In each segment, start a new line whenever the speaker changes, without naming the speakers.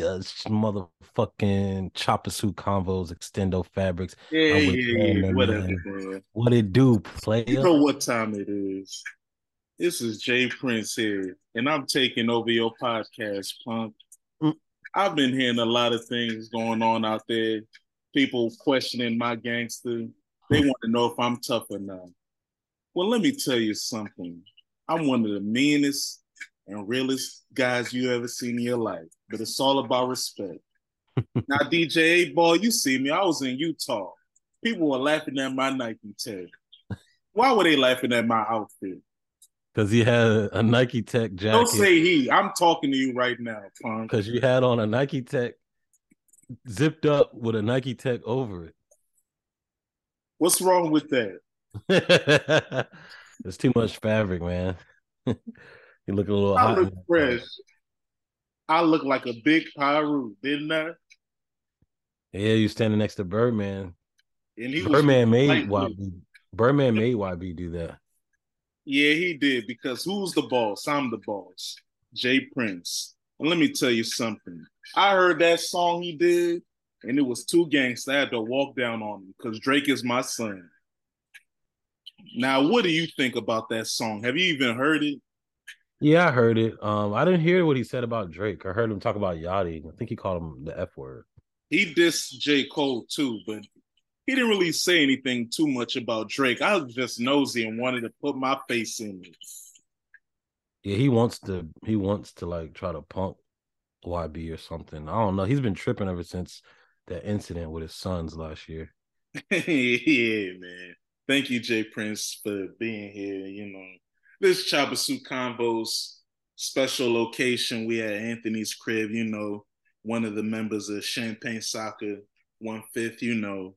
Uh, motherfucking Choppa Suit Convos, extendo fabrics.
Yeah, yeah, yeah, whatever, man.
What it do, player?
You know what time it is. This is Jay Prince here, and I'm taking over your podcast, punk. Mm. I've been hearing a lot of things going on out there. People questioning my gangster. They want to know if I'm tough or not. Well, let me tell you something. I'm one of the meanest and realest guys you ever seen in your life. But it's all about respect. now, DJ Ball, you see me. I was in Utah. People were laughing at my Nike Tech. Why were they laughing at my outfit?
Because he had a Nike Tech jacket.
Don't say he. I'm talking to you right now, punk.
Because you had on a Nike Tech zipped up with a Nike Tech over it.
What's wrong with that?
There's too much fabric, man. You look a little.
I look fresh. I look like a big Pyru, didn't I?
Yeah, you standing next to Birdman. And he Birdman made YB. Birdman made YB do that.
Yeah, he did because who's the boss? I'm the boss. Jay Prince. And let me tell you something. I heard that song he did, and it was two gangs. I had to walk down on him because Drake is my son. Now, what do you think about that song? Have you even heard it?
Yeah, I heard it. Um, I didn't hear what he said about Drake. I heard him talk about Yachty. I think he called him the F word.
He dissed J. Cole too, but he didn't really say anything too much about Drake. I was just nosy and wanted to put my face in it.
Yeah, he wants to he wants to like try to punk YB or something. I don't know. He's been tripping ever since that incident with his sons last year.
yeah, man. Thank you, Jay Prince, for being here. You know, this Suit Convos special location. We at Anthony's crib, you know, one of the members of Champagne Soccer, one fifth, you know,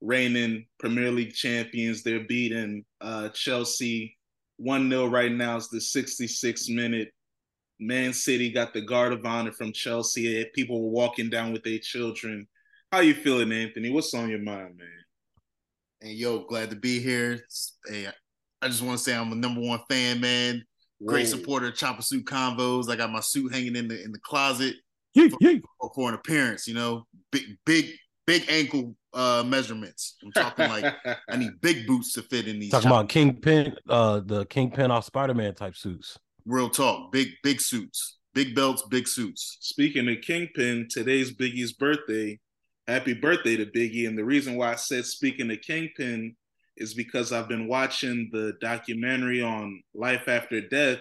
reigning Premier League champions. They're beating uh, Chelsea 1 0 right now. It's the 66 minute. Man City got the guard of honor from Chelsea. People were walking down with their children. How you feeling, Anthony? What's on your mind, man?
And yo, glad to be here. Hey, I just want to say I'm a number one fan, man. Great Whoa. supporter of Choppa Suit Convos. I got my suit hanging in the in the closet for, for, an appearance. You know, big big big ankle uh measurements. I'm talking like I need big boots to fit in these.
Talking about Kingpin, uh, the Kingpin off Spider Man type suits.
Real talk, big big suits, big belts, big suits.
Speaking of Kingpin, today's Biggie's birthday. Happy birthday to Biggie! And the reason why I said speaking of Kingpin is because I've been watching the documentary on life after death,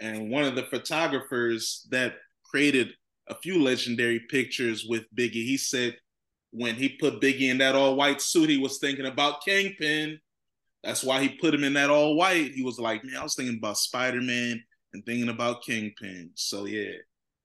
and one of the photographers that created a few legendary pictures with Biggie, he said when he put Biggie in that all white suit, he was thinking about Kingpin. That's why he put him in that all white. He was like, man, I was thinking about Spider Man and thinking about Kingpin. So yeah.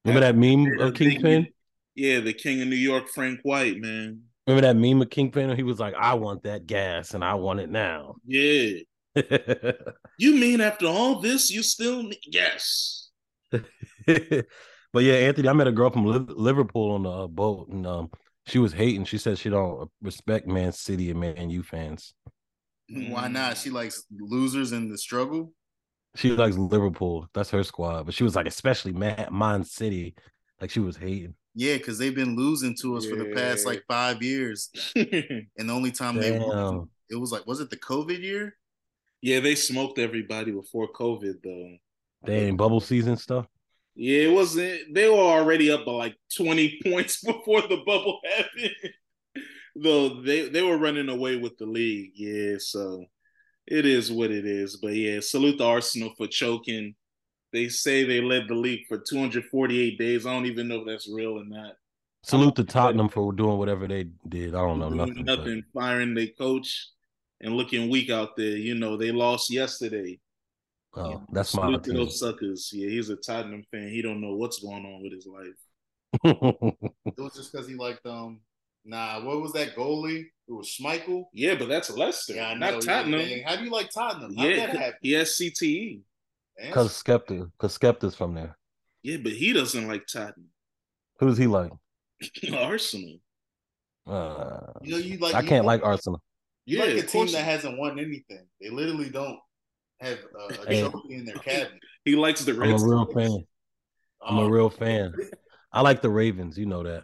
Remember that meme of Kingpin?
Yeah, the King of New York, Frank White, man.
Remember that meme of Kingpin? He was like, I want that gas and I want it now.
Yeah. you mean after all this, you still need yes.
but yeah, Anthony, I met a girl from Liverpool on the boat, and um, she was hating. She said she don't respect Man City and Man U fans.
Why not? She likes losers in the struggle.
She likes Liverpool. That's her squad. But she was like, especially Man, Man City. Like she was hating.
Yeah, because they've been losing to us yeah. for the past like five years, and the only time Damn. they won, it was like, was it the COVID year?
Yeah, they smoked everybody before COVID though.
Dang, bubble season stuff.
Yeah, it wasn't. They were already up by like twenty points before the bubble happened. though they they were running away with the league. Yeah, so it is what it is. But yeah, salute the Arsenal for choking they say they led the league for 248 days. I don't even know if that's real or not.
Salute to Tottenham for doing whatever they did. I don't know nothing.
Nothing. But... Firing their coach and looking weak out there. You know, they lost yesterday.
Oh, you know, that's my
Salute to those suckers. Yeah, he's a Tottenham fan. He don't know what's going on with his life.
it was just because he liked um. Nah, what was that goalie? It was Schmeichel.
Yeah, but that's Leicester. Yeah, not Tottenham.
How do you like Tottenham? How
yeah, he has CTE.
Because Skepta, because Skepta's from there.
Yeah, but he doesn't like Tottenham.
Who does he like?
Arsenal.
Uh, you know, you like. I can't like Arsenal.
You yeah, like a team that hasn't won anything. They literally don't have uh, a hey, trophy in their cabinet.
He likes the.
Red I'm a real fan. I'm a oh. real fan. I like the Ravens. You know that.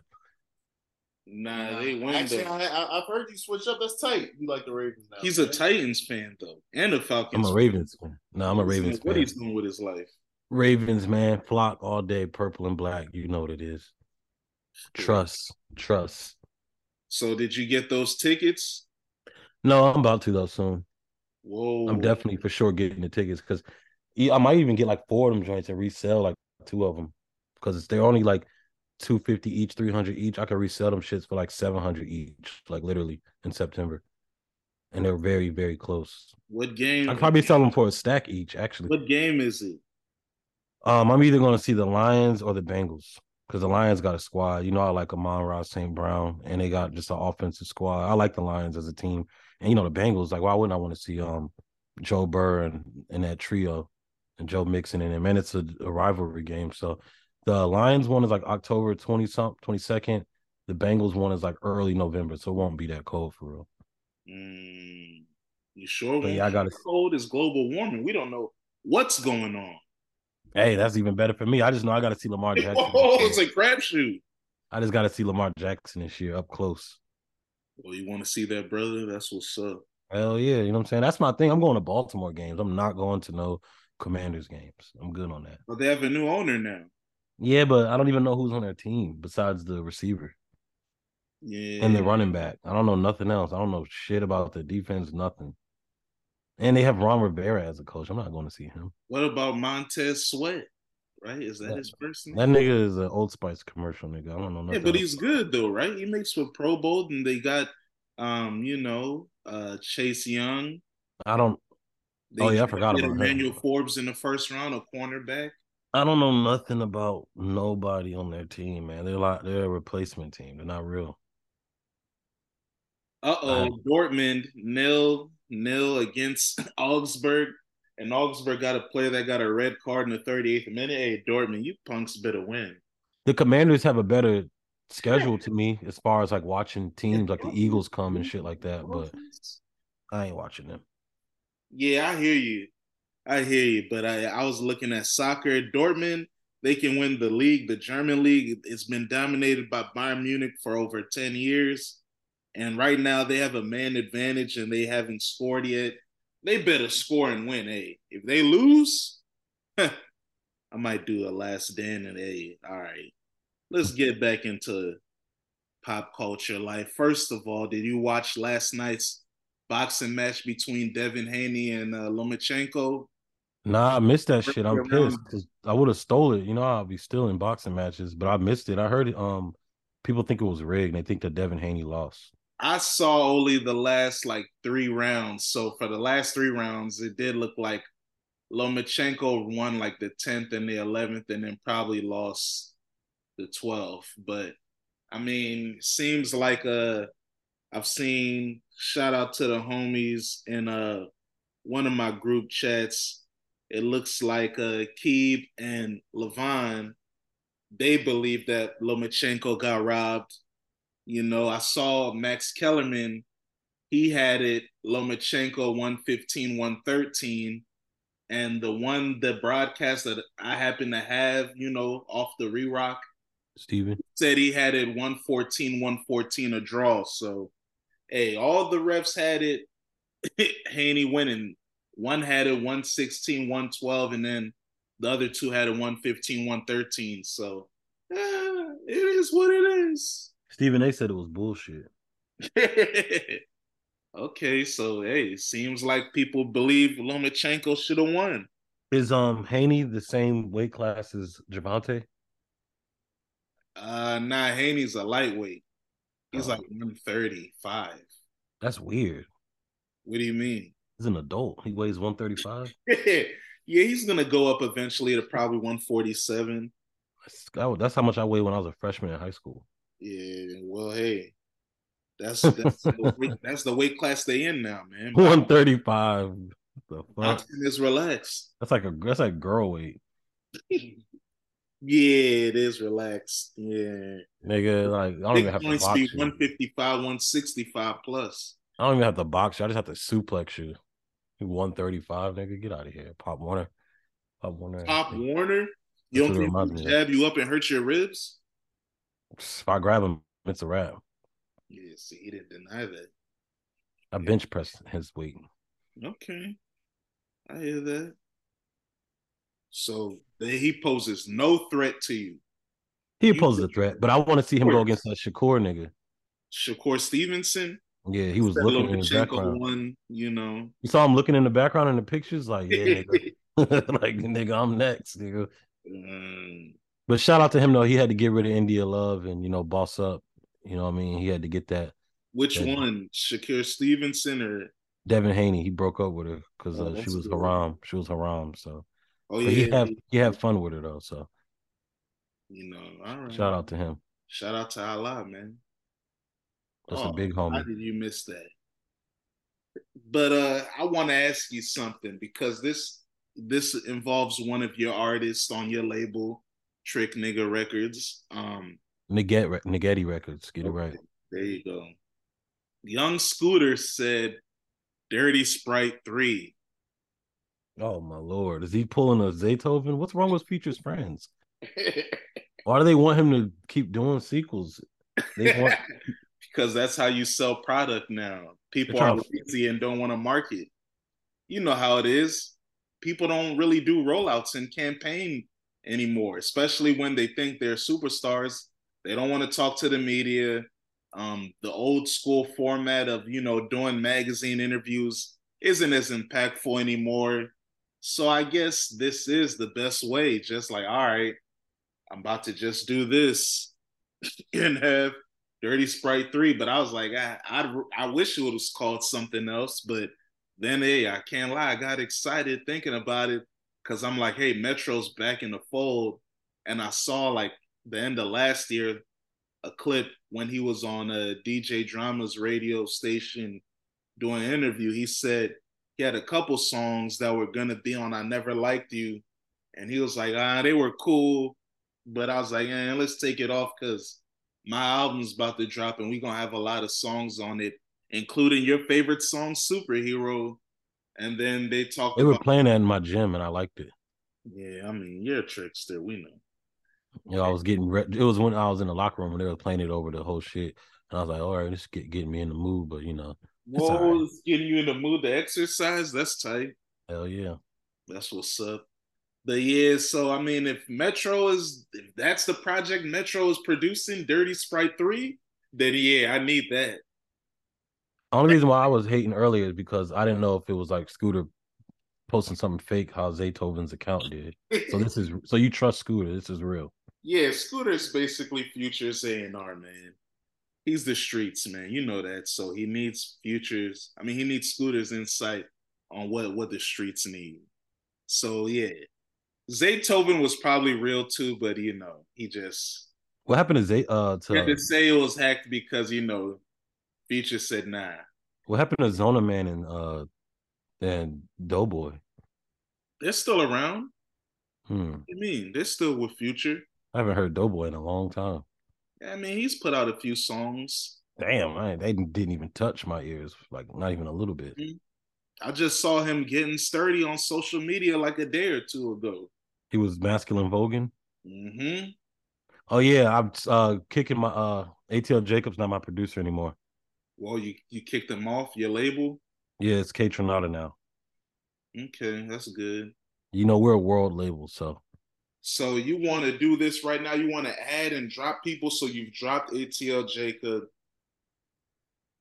Nah, they win.
Actually, I, have heard you switch up. That's tight. You like the Ravens now.
He's a Titans fan though, and a Falcons.
I'm a Ravens fan. No, I'm a Ravens
what
fan.
he's doing with his life.
Ravens, man, flock all day, purple and black. You know what it is. Trust, trust.
So, did you get those tickets?
No, I'm about to though soon.
Whoa!
I'm definitely for sure getting the tickets because I might even get like four of them joints and resell like two of them because they're only like 250 each, 300 each. I could resell them shits for like 700 each, like literally in September. And they're very, very close.
What game?
I could probably sell them for a stack each, actually.
What game is it?
Um, I'm either going to see the Lions or the Bengals because the Lions got a squad. You know, I like Amon-Ra St. Brown, and they got just an offensive squad. I like the Lions as a team. And, you know, the Bengals, like, why wouldn't I want to see um Joe Burrow and, and that trio and Joe Mixon in it? Man, it's a, a rivalry game. So the Lions one is like October 20 something, 22nd. The Bengals one is like early November, so it won't be that cold for real.
Mm, you sure?
But yeah, I got
it. Cold is global warming. We don't know what's going on.
Hey, that's even better for me. I just know I got to see Lamar Jackson.
Oh, it's a crapshoot.
I just got to see Lamar Jackson this year up close.
Well, you want to see that, brother? That's what's up.
Hell yeah, you know what I'm saying? That's my thing. I'm going to Baltimore games. I'm not going to no Commanders games. I'm good on that.
But they have a new owner now.
Yeah, but I don't even know who's on their team besides the receiver.
Yeah.
And the running back. I don't know nothing else. I don't know shit about the defense, nothing. And they have Ron Rivera as a coach. I'm not going to see him.
What about Montez Sweat? Right? Is that, that his person?
That nigga is an Old Spice commercial nigga. I don't know.
Yeah, but he's good though, right? He makes for Pro Bowl, and they got, um, you know, uh Chase Young.
I don't.
They
oh yeah, I forgot about him.
Emmanuel Forbes in the first round, a cornerback.
I don't know nothing about nobody on their team, man. They're like they're a replacement team. They're not real.
Uh oh, Dortmund nil nil against Augsburg, and Augsburg got a player that got a red card in the 38th minute. Hey, Dortmund, you punks better win.
The Commanders have a better schedule to me as far as like watching teams like the Eagles come and shit like that, but I ain't watching them.
Yeah, I hear you. I hear you, but I, I was looking at soccer. Dortmund, they can win the league, the German league. It's been dominated by Bayern Munich for over 10 years. And right now they have a man advantage and they haven't scored yet. They better score and win. Hey, if they lose, I might do a last stand and hey, all right. Let's get back into pop culture life. First of all, did you watch last night's boxing match between Devin Haney and uh, Lomachenko?
Nah, I missed that shit. I'm pissed because I would have stole it. You know, I'll be still in boxing matches, but I missed it. I heard it. Um, people think it was rigged. They think that Devin Haney lost.
I saw only the last like three rounds. So for the last three rounds, it did look like Lomachenko won like the tenth and the eleventh, and then probably lost the twelfth. But I mean, seems like uh I've seen shout out to the homies in uh one of my group chats it looks like uh, Keeb and Levon, they believe that Lomachenko got robbed. You know, I saw Max Kellerman, he had it Lomachenko 115, 113. And the one, the broadcast that I happen to have, you know, off the re rock,
Steven
said he had it 114, 114 a draw. So, hey, all the refs had it Haney winning one had a 116, 112, and then the other two had a 115, 113. So eh, it is what it is.
Stephen A said it was bullshit.
okay, so hey, seems like people believe Lomachenko should have won.
Is um Haney the same weight class as Gervonta?
Uh nah, Haney's a lightweight. He's oh. like 135.
That's weird.
What do you mean?
He's an adult. He weighs 135.
yeah, he's gonna go up eventually to probably 147.
That's how much I weighed when I was a freshman in high school.
Yeah, well, hey, that's that's, the, weight, that's the weight class they in now, man.
135. The fuck?
is relaxed.
That's like a that's like girl weight.
yeah, it is relaxed. Yeah,
nigga, like I don't
Big
even have to box
you. 155, 165 plus.
I don't even have to box you. I just have to suplex you. 135, nigga. Get out of here. Pop Warner. Pop Warner.
Pop Warner? You don't think jab you up and hurt your ribs?
If I grab him, it's a wrap.
Yeah, see, he didn't deny that.
I bench pressed his weight.
Okay, I hear that. So then he poses no threat to you.
He you poses a threat, but I want to see him go against that Shakur nigga.
Shakur Stevenson.
Yeah, he was looking in the background.
One, you know,
you saw him looking in the background in the pictures, like yeah, nigga. like nigga, I'm next, nigga. Mm. But shout out to him though. He had to get rid of India Love and you know boss up. You know what I mean? He had to get that.
Which that, one, Shakur Stevenson or
Devin Haney? He broke up with her because oh, uh, she was good. haram. She was haram. So, oh yeah, he had he had fun with her though. So,
you know, all right.
Shout out to him.
Shout out to Allah, man.
That's oh, a big homie.
How did you miss that? But uh I want to ask you something because this this involves one of your artists on your label, Trick Nigga Records. Um
Nigget Nigetti Records. Get okay. it right.
There you go. Young Scooter said Dirty Sprite 3.
Oh my lord. Is he pulling a Zaytoven? What's wrong with Future's friends? Why do they want him to keep doing sequels? They want
because that's how you sell product now. People are lazy and don't want to market. You know how it is. People don't really do rollouts and campaign anymore, especially when they think they're superstars. They don't want to talk to the media. Um, the old school format of you know doing magazine interviews isn't as impactful anymore. So I guess this is the best way. Just like, all right, I'm about to just do this and have Dirty Sprite 3, but I was like, I I, I wish it was called something else. But then, hey, I can't lie, I got excited thinking about it because I'm like, hey, Metro's back in the fold. And I saw like the end of last year a clip when he was on a DJ Drama's radio station doing an interview. He said he had a couple songs that were gonna be on I Never Liked You. And he was like, ah, they were cool. But I was like, eh, let's take it off because my album's about to drop and we're gonna have a lot of songs on it, including your favorite song, Superhero. And then they talked
They were about- playing that in my gym and I liked it.
Yeah, I mean, you're a trickster, we know.
You know, I was getting re- it was when I was in the locker room when they were playing it over the whole shit. And I was like, all right, this get getting me in the mood, but you know.
What right. was getting you in the mood to exercise? That's tight.
Hell yeah.
That's what's up. But yeah, so I mean, if Metro is if that's the project Metro is producing, Dirty Sprite Three, then yeah, I need that.
Only reason why I was hating earlier is because I didn't know if it was like Scooter posting something fake, how Zaytoven's account did. So this is so you trust Scooter. This is real.
Yeah, Scooter's basically Future's A&R, man. He's the streets, man. You know that. So he needs Futures. I mean, he needs Scooter's insight on what what the streets need. So yeah, Zaytoven was probably real too, but you know, he just
what happened to Zay uh to
had to say it was hacked because you know Future said nah.
What happened to Zona Man and uh and Doe Boy?
They're still around.
Hmm.
What do you mean? They're still with Future.
I haven't heard Doe Boy in a long time.
Yeah, I mean, he's put out a few songs.
Damn, man, they didn't even touch my ears, like not even a little bit. Mm-hmm.
I just saw him getting sturdy on social media like a day or two ago.
He was masculine voguing.
Mm-hmm.
Oh yeah, I'm uh, kicking my uh, ATL Jacobs not my producer anymore.
Well, you you kicked him off your label.
Yeah, it's Kaytranada now.
Okay, that's good.
You know we're a world label, so.
So you want to do this right now? You want to add and drop people? So you've dropped ATL Jacob,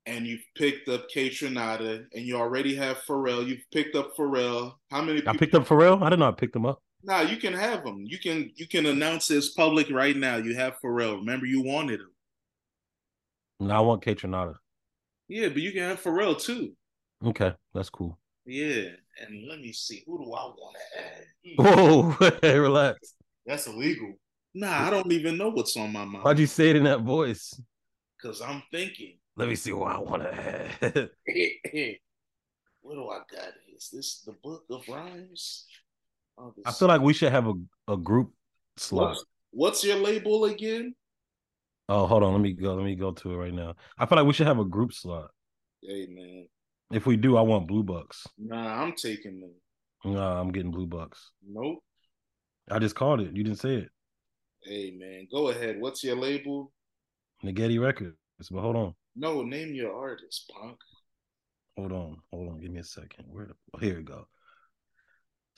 and you've picked up Kaytranada, and you already have Pharrell. You've picked up Pharrell. How many?
I picked up Pharrell. I didn't know I picked him up.
Nah, you can have him. You can you can announce this public right now. You have Pharrell. Remember, you wanted him.
No, I want Kaytranada.
Yeah, but you can have Pharrell too.
Okay, that's cool.
Yeah, and let me see. Who do I want to add?
Whoa, hey, relax.
That's illegal.
Nah, I don't even know what's on my mind.
Why'd you say it in that voice?
Because I'm thinking.
Let me see what I want to
add. what do I got? Is this the book of rhymes?
Oh, I feel like we should have a, a group slot.
What's, what's your label again?
Oh, hold on. Let me go. Let me go to it right now. I feel like we should have a group slot.
Hey man.
If we do, I want blue bucks.
Nah, I'm taking them.
Nah, I'm getting blue bucks.
Nope.
I just called it. You didn't say it.
Hey man, go ahead. What's your label?
Nageti Records. But hold on.
No, name your artist, punk.
Hold on, hold on. Give me a second. Where? The, here we go.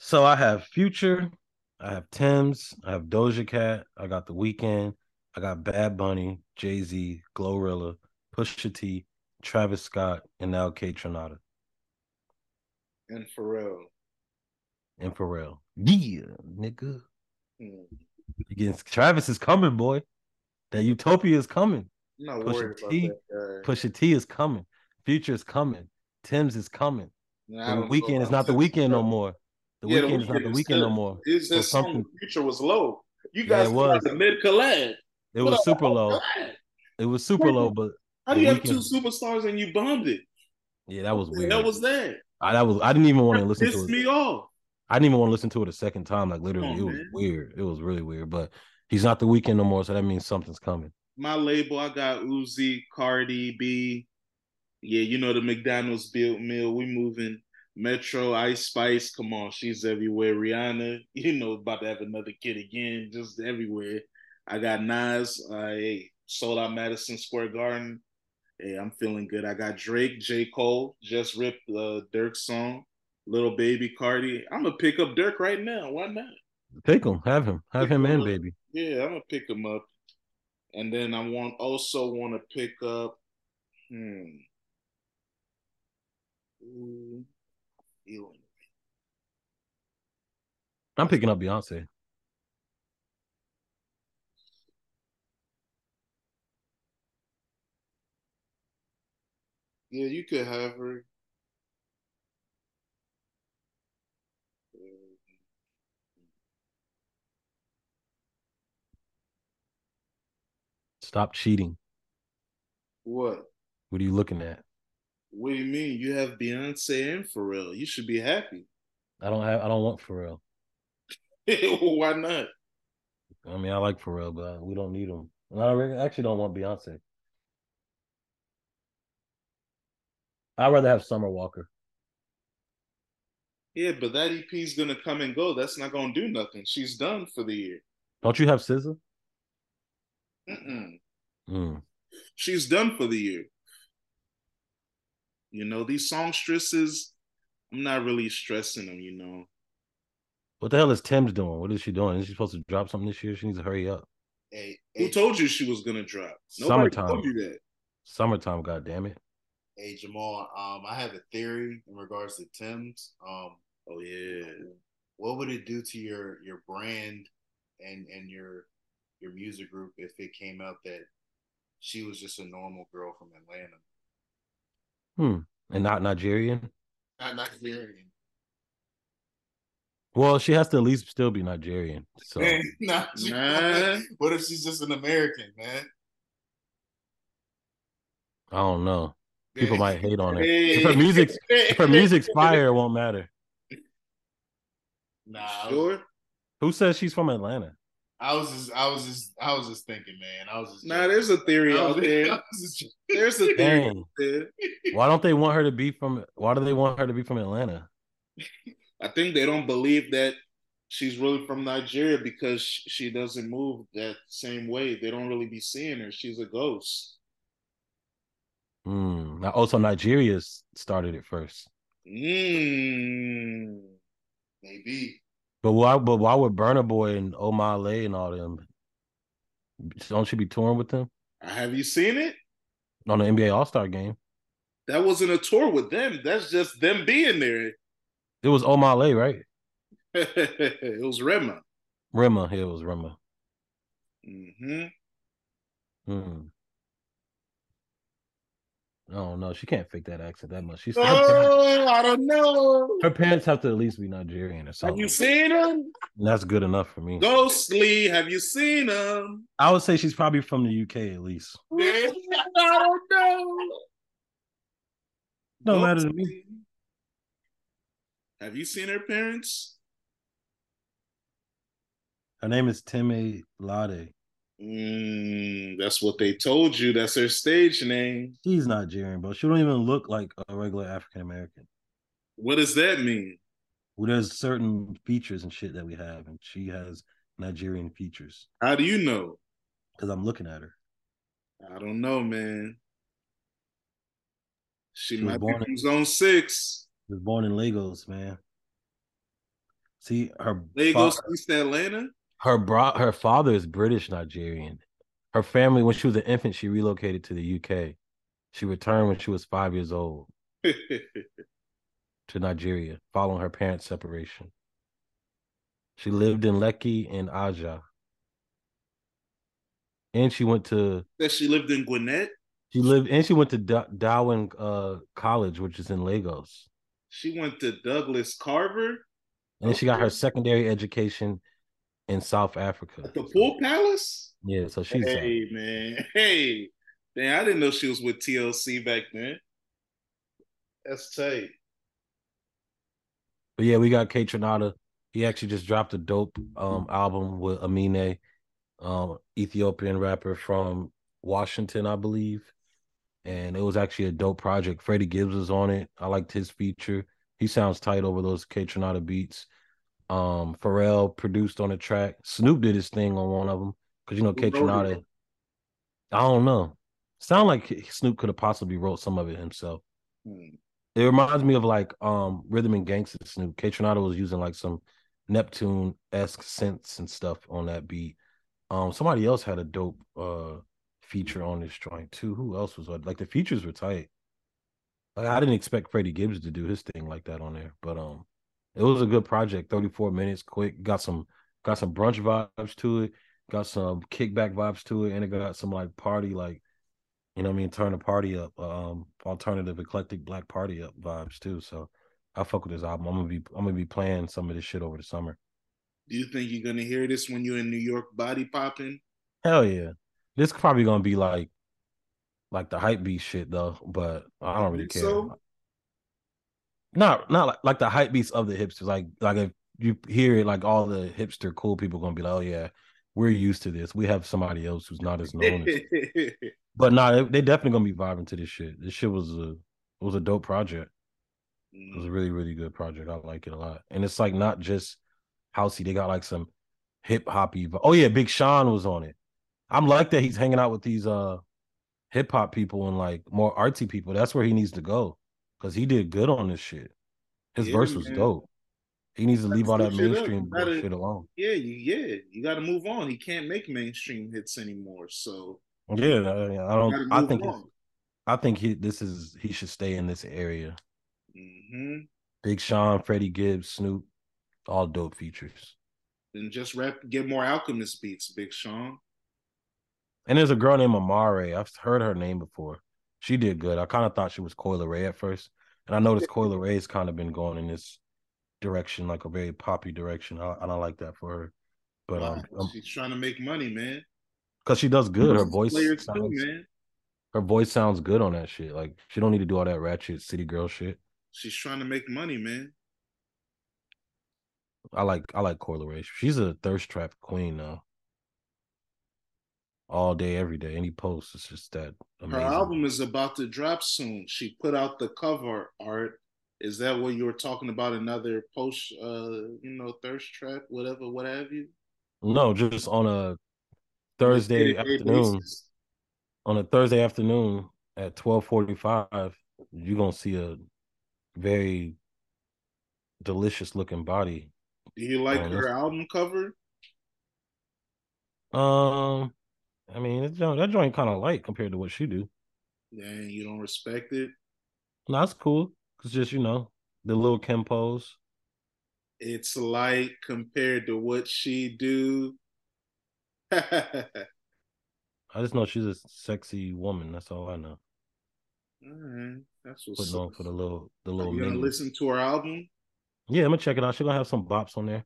So I have Future, I have Tems, I have Doja Cat, I got The Weeknd, I got Bad Bunny, Jay Z, Glorilla, Pusha T, Travis Scott, and now Kaytranada.
And Pharrell.
And Pharrell. Yeah, nigga. Hmm. Again, Travis is coming, boy. That Utopia is coming.
I'm not Pusha worried
T,
about that
guy. Pusha T is coming. Future is coming. Tems is coming. Nah, the Weeknd is not the weekend no more. The yeah, Weeknd is not the Weeknd no more.
It's just so something Future was low? You guys yeah, was the mid collab.
It was super low. It was super low, but
how do you have two superstars and you bombed it?
Yeah, that was weird.
That was that.
I that was I didn't even want to listen
to
it.
me off.
I didn't even want to listen to it a second time. Like literally, on, it was man. weird. It was really weird. But he's not the weekend no more, so that means something's coming.
My label, I got Uzi, Cardi B. Yeah, you know the McDonald's built meal. We moving. Metro, Ice Spice, come on, she's everywhere. Rihanna, you know, about to have another kid again, just everywhere. I got Nas, uh, hey, sold out Madison Square Garden. Hey, I'm feeling good. I got Drake, J. Cole, just ripped the uh, Durk song, Little Baby Cardi. I'm gonna pick up Durk right now. Why not?
Take him, have him, have pick him, him and baby.
Yeah, I'm gonna pick him up, and then I want also want to pick up. Hmm.
Ooh, I'm picking up Beyonce.
Yeah, you could have her.
Stop cheating.
What?
What are you looking at?
What do you mean? You have Beyonce and Pharrell. You should be happy.
I don't have. I don't want Pharrell.
Why not?
I mean, I like Pharrell, but we don't need him. I actually don't want Beyonce. I'd rather have Summer Walker.
Yeah, but that EP is gonna come and go. That's not gonna do nothing. She's done for the year.
Don't you have SZA?
Mm-mm. Mm. She's done for the year. You know, these songstresses, I'm not really stressing them, you know.
What the hell is Tems doing? What is she doing? Is she supposed to drop something this year? She needs to hurry up.
Hey, Who told you she was gonna drop?
Nobody Summertime. told you that. Summertime, god damn it.
Hey Jamaal, um, I have a theory in regards to Tems. Um,
oh yeah,
what would it do to your your brand and and your your music group if it came out that she was just a normal girl from Atlanta?
Hmm, and not Nigerian.
Not Nigerian.
Well, she has to at least still be Nigerian. So,
nah, nah. what if she's just an American, man?
I don't know. People might hate on her. If her music's if her music's fire, it won't matter.
Nah,
sure.
Who says she's from Atlanta?
I was just, I was just, I was just thinking, man. I was just.
Nah, there's a theory out there. There's a theory.
Why don't they want her to be from? Why do they want her to be from Atlanta?
I think they don't believe that she's really from Nigeria because she doesn't move that same way. They don't really be seeing her. She's a ghost.
Mm. Now, also Nigeria started it first.
Mm.
Maybe.
But why? But why would Burna Boy and Omah Lay and all them? Don't you be touring with them?
Have you seen it
on the NBA All Star game?
That wasn't a tour with them. That's just them being there.
It was Omah Lay, right?
it was Rema.
Rema, yeah, it was Rema.
Mm-hmm.
Hmm. Oh no, she can't fake that accent that much. She's
oh, I don't know.
Her parents have to at least be Nigerian or something.
Have you seen them?
That's good enough for me.
Ghostly, have you seen them?
I would say she's probably from the UK at least.
I don't know.
Don't matter to me.
Have you seen her parents?
Her name is Timmy Lade.
Mm, that's what they told you. That's her stage name.
She's Nigerian, but she don't even look like a regular African American.
What does that mean?
Well, there's certain features and shit that we have, and she has Nigerian features.
How do you know?
Because I'm looking at her.
I don't know, man. She, she might be from in, Zone Six.
Was born in Lagos, man. See her
Lagos, fa- East Atlanta.
Her bro, her father is British Nigerian. Her family, when she was an infant, she relocated to the UK. She returned when she was five years old to Nigeria, following her parents' separation. She lived in Lekki and Aja. And she went to.
That she lived in Gwinnett.
She lived and she went to D- Dowen uh, College, which is in Lagos.
She went to Douglas Carver.
And okay. she got her secondary education in South Africa.
At the Pool Palace?
Yeah, so she's
Hey uh, man. Hey. Man, I didn't know she was with TLC back then. That's tight.
But yeah, we got Kaytranada. He actually just dropped a dope um album with Amine, um, Ethiopian rapper from Washington, I believe and it was actually a dope project. Freddie Gibbs was on it. I liked his feature. He sounds tight over those Kaytranada beats. Um, Pharrell produced on the track. Snoop did his thing on one of them because you know Kaytranada. I don't know. Sound like Snoop could have possibly wrote some of it himself. Hmm. It reminds me of like um Rhythm and Gangsta Snoop. Kaytranada was using like some Neptune esque synths and stuff on that beat. Um, somebody else had a dope uh feature on this joint too. Who else was? Like the features were tight. Like I didn't expect Freddie Gibbs to do his thing like that on there, but um, it was a good project. Thirty four minutes, quick. Got some got some brunch vibes to it. Got some kickback vibes to it, and it got some like party like. You know what I mean? Turn the party up, um, alternative, eclectic, black party up vibes too. So, I fuck with this album. I'm gonna be, I'm gonna be playing some of this shit over the summer.
Do you think you're gonna hear this when you're in New York, body popping?
Hell yeah! This probably gonna be like like the hype beast shit though, but I don't really care. So? Not not like, like the hype beats of the hipsters. Like like if you hear it, like all the hipster cool people gonna be like, oh yeah, we're used to this. We have somebody else who's not as known as. but nah, they, they definitely gonna be vibing to this shit. This shit was a it was a dope project. It was a really really good project. I like it a lot, and it's like not just housey. They got like some hip hoppy. Oh yeah, Big Sean was on it. I'm like that he's hanging out with these uh hip hop people and like more artsy people. That's where he needs to go because he did good on this shit. His yeah, verse was man. dope. He needs to leave all that mainstream gotta, shit alone.
Yeah, you, yeah, you got to move on. He can't make mainstream hits anymore. So
yeah, I, I don't. I think. I think he. This is he should stay in this area. Mm-hmm. Big Sean, Freddie Gibbs, Snoop, all dope features.
Then just rap, get more Alchemist beats, Big Sean.
And there's a girl named Amaarae. I've heard her name before. She did good. I kind of thought she was Coi Ray at first. And I noticed Coi Leray's kind of been going in this direction, like a very poppy direction. I, I don't like that for her. But um,
um, she's trying to make money, man.
Cause she does good. Her voice sounds, too, man. Her voice sounds good on that shit. Like she don't need to do all that ratchet city girl shit.
She's trying to make money, man.
I like I like Coi Ray. She's a thirst trap queen now all day, every day. Any post, it's just that
amazing. Her album is about to drop soon. She put out the cover art. Is that what you were talking about? Another post, uh, you know, thirst trap, whatever, what have you?
No, just on a Thursday afternoon. Basis. On a Thursday afternoon at twelve forty five, you're gonna see a very delicious looking body.
Do you like her album cover?
Um, I mean, that joint, that joint kind of light compared to what she do.
Yeah, you don't respect it.
No, that's cool. It's just you know the little Kim pose.
It's light compared to what she do.
I just know she's a sexy woman. That's all I know.
All right, that's what's
putting on for the little the little.
Are you gonna listen to her album?
Yeah, I'm gonna check it out. She's gonna have some bops on there.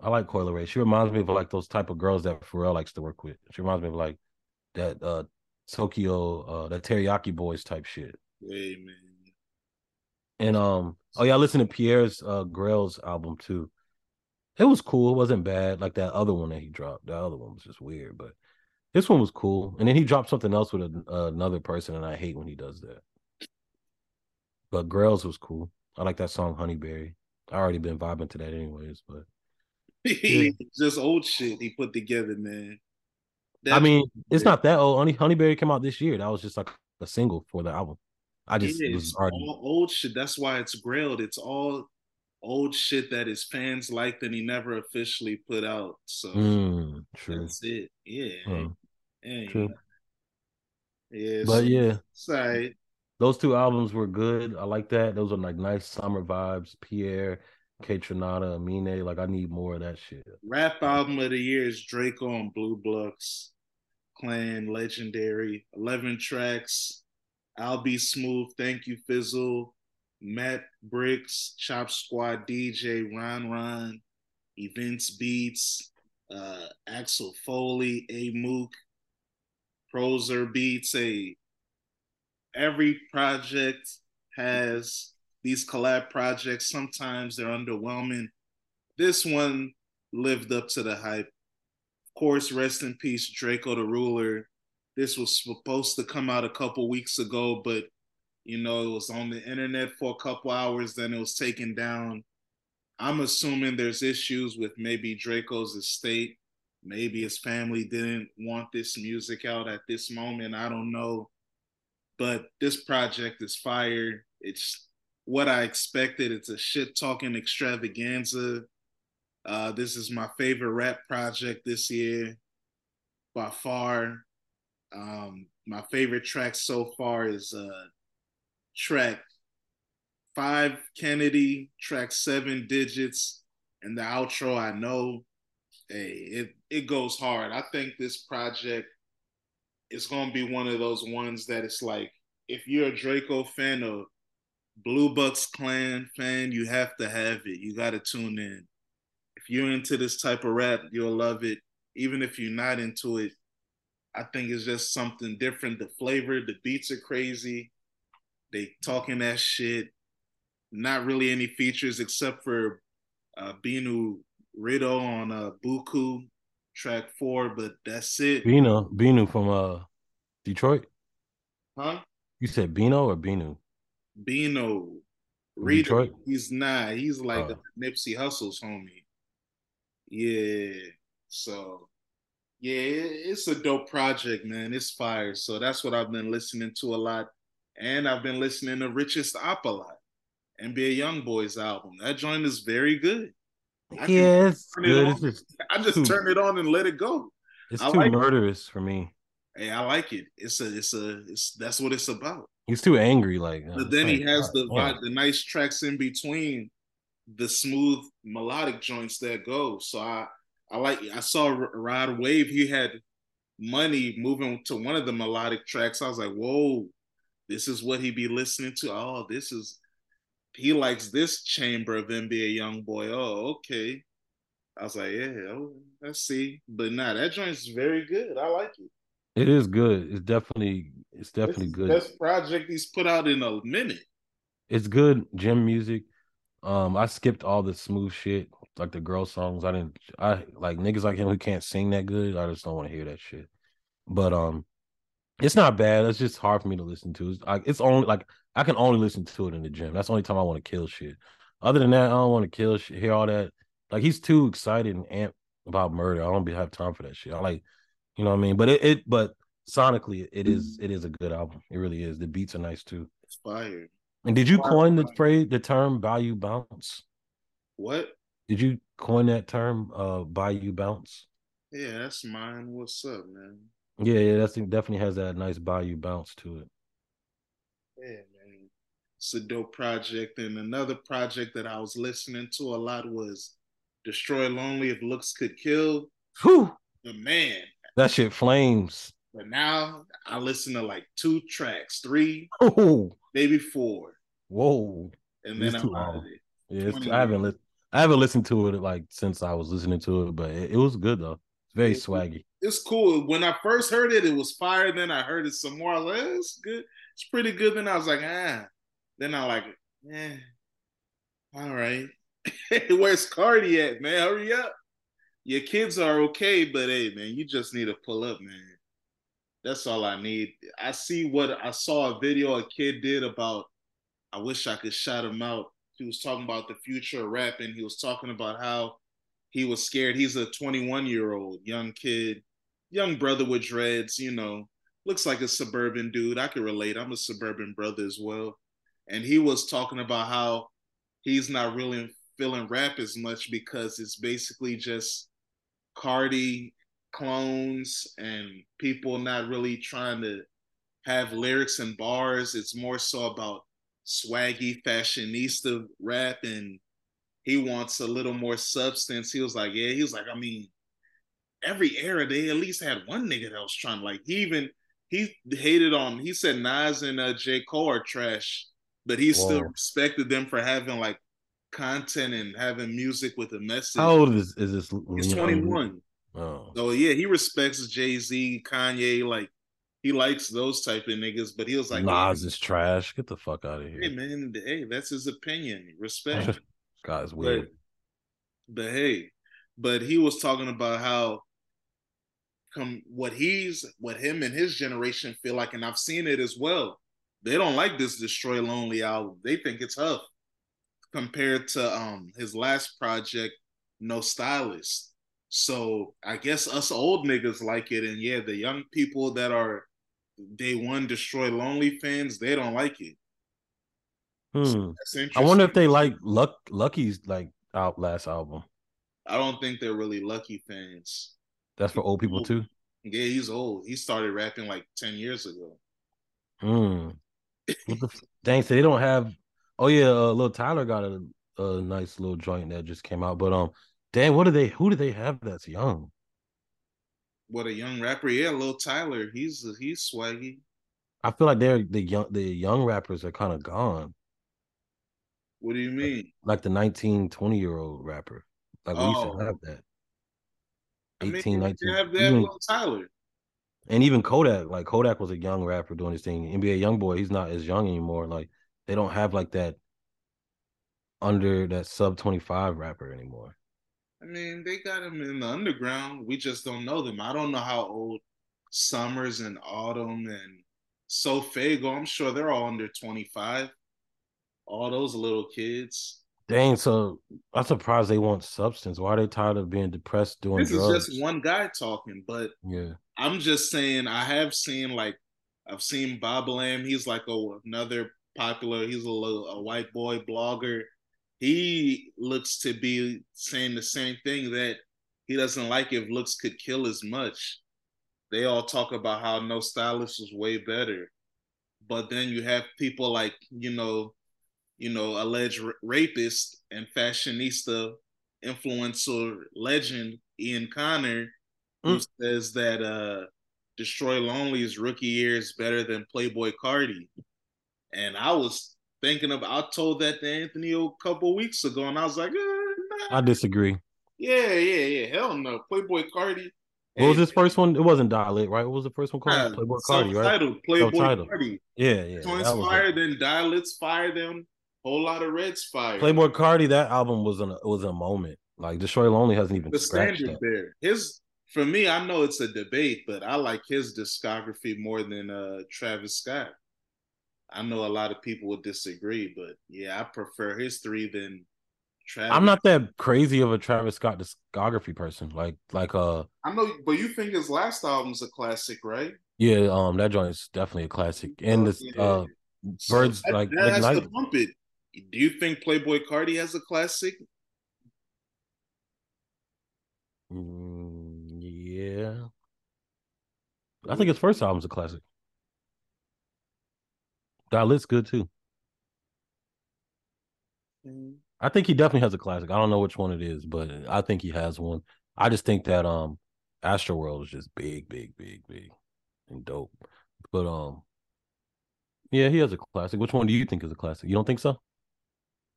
I like Coi Leray. She reminds me of like those type of girls that Pharrell likes to work with. She reminds me of like that uh Tokyo, uh that Teriyaki Boys type shit.
Hey man.
And um, oh yeah, I listened to Pierre's uh Grail's album too. It was cool. It wasn't bad like that other one that he dropped. That other one was just weird, but this one was cool. And then he dropped something else with a, uh, another person, and I hate when he does that. But Grail's was cool. I like that song Honeyberry. I already been vibing to that anyways, but
he just old shit he put together, man.
I mean, it's not that old. Honey Honeyberry came out this year. That was just like a single for the album. I just
yeah, was all old shit. That's why it's grilled. It's all old shit that his fans liked and he never officially put out. So mm, true. that's it. Yeah. Mm. yeah true.
Yeah. But yeah. Sorry. Those two albums were good. I like that. Those are like nice summer vibes. Pierre, Kaytranada, Amine. Like I need more of that shit.
Rap album of the year is Drakeo and Blue Bloods. Clan, Legendary. 11 tracks. I'll Be Smooth, Thank You Fizzle, Matt Bricks, Chop Squad DJ, Ron Ron, Events Beats, uh, Axel Foley, A Mook, Proser Beats. A every project has these collab projects. Sometimes they're underwhelming. This one lived up to the hype. Of course, rest in peace, Drakeo the Ruler. This was supposed to come out a couple weeks ago, but you know, it was on the internet for a couple hours, then it was taken down. I'm assuming there's issues with maybe Drakeo's estate. Maybe his family didn't want this music out at this moment. I don't know. But this project is fire. It's what I expected. It's a shit talking extravaganza. Uh, this is my favorite rap project this year by far. Um, my favorite track so far is uh, track five Kennedy, track seven digits, and the outro I know. Hey, it it goes hard. I think this project is gonna be one of those ones that it's like if you're a Drakeo fan or Blue Bucks Clan fan, you have to have it. You gotta tune in. If you're into this type of rap, you'll love it. Even if you're not into it, I think it's just something different. The flavor, the beats are crazy. They talking that shit. Not really any features except for uh, Binu Rideaux on uh, Buku track four, but that's it.
Bino, Binu from uh Detroit. Huh? You said Bino or Binu?
Bino. Detroit? He's not. He's like uh, Nipsey Hussle's homie. Yeah. So yeah, it's a dope project, man. It's fire. So that's what I've been listening to a lot and I've been listening to Richest Opp a lot, NBA YoungBoy's album. That joint is very good. I yeah, it's good. It it's just I just too, turn it on and let it go.
It's I too like murderous it. for me.
Hey, I like it. It's a, it's a, it's that's what it's about.
He's too angry, like.
But then he has uh, the yeah. the nice tracks in between, the smooth melodic joints that go. So I, I like. I saw Rod Wave. He had money moving to one of the melodic tracks. I was like, whoa, this is what he be listening to. Oh, this is he likes this chamber of NBA young boy. Oh, okay. I was like, yeah, oh, let's see. But nah, that joint's very good. I like it.
It is good. It's definitely it's definitely good.
Best project he's put out in a minute.
It's good gym music. Um, I skipped all the smooth shit, like the girl songs. I didn't I like niggas like him who can't sing that good. I just don't want to hear that shit. But um it's not bad. It's just hard for me to listen to. It's, like, it's only like I can only listen to it in the gym. That's the only time I want to kill shit. Other than that, I don't want to kill shit. Hear all that. Like he's too excited and amped about murder. I don't be have time for that shit. I like, you know what I mean. But it, it but sonically, it is it is a good album. It really is. The beats are nice too.
It's fire.
And did you coin the phrase, the term "bayou bounce"?
What?
Did you coin that term, uh, "bayou bounce"?
Yeah, that's mine. What's up, man?
Yeah, yeah, that's definitely has that nice bayou bounce to it.
Yeah, man. It's a dope project. And another project that I was listening to a lot was Destroy Lonely If Looks Could Kill. Whew. The man.
That shit flames.
But now I listen to like two tracks, three, oh. maybe four.
Whoa. And then I'm out of it. Yeah, I haven't li- I haven't listened to it like since I was listening to it, but it, it was good though. It's very swaggy
it's cool. When I first heard it, it was fire. Then I heard it some more. I was like, it's good. It's pretty good. Then I was like, ah. Then I like, yeah, all right. Where's Carti at, man? Hurry up. Your kids are okay, but hey, man, you just need to pull up, man. That's all I need. I see what I saw a video a kid did about. I wish I could shout him out. He was talking about the future of rapping. He was talking about how he was scared. He's a 21 year old young kid young brother with dreads, you know, looks like a suburban dude. I can relate. I'm a suburban brother as well. And he was talking about how he's not really feeling rap as much because it's basically just Carti clones and people not really trying to have lyrics and bars. It's more so about swaggy fashionista rap and he wants a little more substance. He was like, yeah, he was like, I mean, every era they at least had one nigga that was trying to like he even he hated on he said Nas and uh, J. Cole are trash, but he Whoa. still respected them for having like content and having music with a message.
How old is, is this?
He's 21. Oh. So yeah, he respects Jay Z, Kanye, like he likes those type of niggas, but he was like,
Nas hey, is trash. Get the fuck out of here.
Hey man, hey, that's his opinion. Respect.
Guy's weird.
But, but hey, but he was talking about how come what he's what him and his generation feel like, and I've seen it as well. They don't like this Destroy Lonely album. They think it's tough compared to um his last project, No Stylist. So I guess us old niggas like it, and yeah, the young people that are day one Destroy Lonely fans, they don't like it.
Hmm. So I wonder if they like Luck Lucki's like out last album.
I don't think they're really Lucky fans.
That's for old people too.
Yeah, he's old. He started rapping like ten years ago.
Hmm. the, dang, so they don't have. Oh yeah, uh, little Tyler got a, a nice little joint that just came out. But um, damn, what do they? Who do they have that's young?
What a young rapper! Yeah, little Tyler. He's he's swaggy.
I feel like they're the young the young rappers are kind of gone.
What do you mean?
Like, like the 19, 20 year old rapper. Like we oh. used to oh. have that. 18, I mean, 19. Have that even, Tyler. And even Kodak, like Kodak was a young rapper doing his thing. NBA young boy, he's not as young anymore. Like they don't have like that under that sub 25 rapper anymore.
I mean, they got them in the underground. We just don't know them. I don't know how old Summrs and Autumn and SoFaygo. I'm sure they're all under 25. All those little kids.
Dang, so I'm surprised they want substance. Why are they tired of being depressed doing this drugs?
is just one guy talking, but
yeah,
I'm just saying I have seen like I've seen Bob Lamb. He's like a, another popular. He's a, a white boy blogger. He looks to be saying the same thing that he doesn't like if looks could kill as much. They all talk about how no stylist is way better, but then you have people like you know you know, alleged rapist and fashionista influencer legend Ian Connor, who mm. says that uh, Destroy Lonely's rookie year is better than Playboi Carti. And I was thinking of, I told that to Anthony a couple weeks ago, and I was like, eh,
nah. I disagree.
Yeah, yeah, yeah. Hell no. Playboi Carti.
What was his first one? It wasn't Die Lit right? What was the first one called? Playboi Carti, right?
Playboi Carti.
Yeah, yeah.
Twins fire, then Die Lit fire them whole lot of Reds fire.
Playboi Carti, that album was an was a moment. Like Destroy Lonely hasn't even
the standard there. His for me, I know it's a debate, but I like his discography more than uh Travis Scott. I know a lot of people would disagree, but yeah, I prefer his three than
Travis. I'm not that crazy of a Travis Scott discography person. Like like uh
I know but you think his last album's a classic, right?
Yeah, um that joint is definitely a classic. And oh, this yeah. uh Birds so that, like
that has to bump it do you think Playboi Carti has a classic?
Mm, yeah. I think his first album's a classic. Lit's good too. Mm. I think he definitely has a classic. I don't know which one it is, but I think he has one. I just think that um Astroworld is just big, big, big, big and dope. But um yeah, he has a classic. Which one do you think is a classic? You don't think so?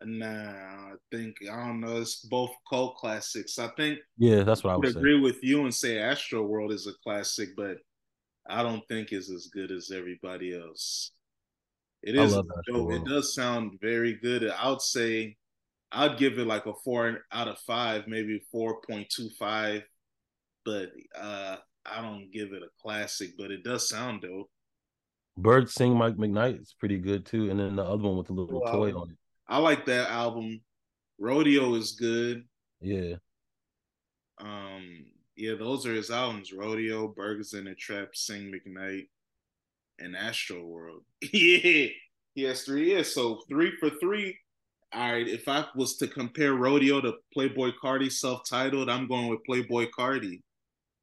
Nah, I think I don't know. It's both cult classics. I think.
Yeah, that's what I would
agree
say.
with you and say Astroworld is a classic, but I don't think it's as good as everybody else. It is. It does sound very good. I would say I'd give it like a four out of five, maybe four point two five, but uh, I don't give it a classic. But it does sound dope.
Birds Sing Mike McKnight is pretty good too, and then the other one with the little toy on it.
I like that album. Rodeo is good.
Yeah.
Um, Yeah, those are his albums: Rodeo, Birds in the Trap, Sing McKnight, and Astroworld. yeah, he has three years, so three for three. All right, if I was to compare Rodeo to Playboi Carti self-titled, I'm going with Playboi Carti.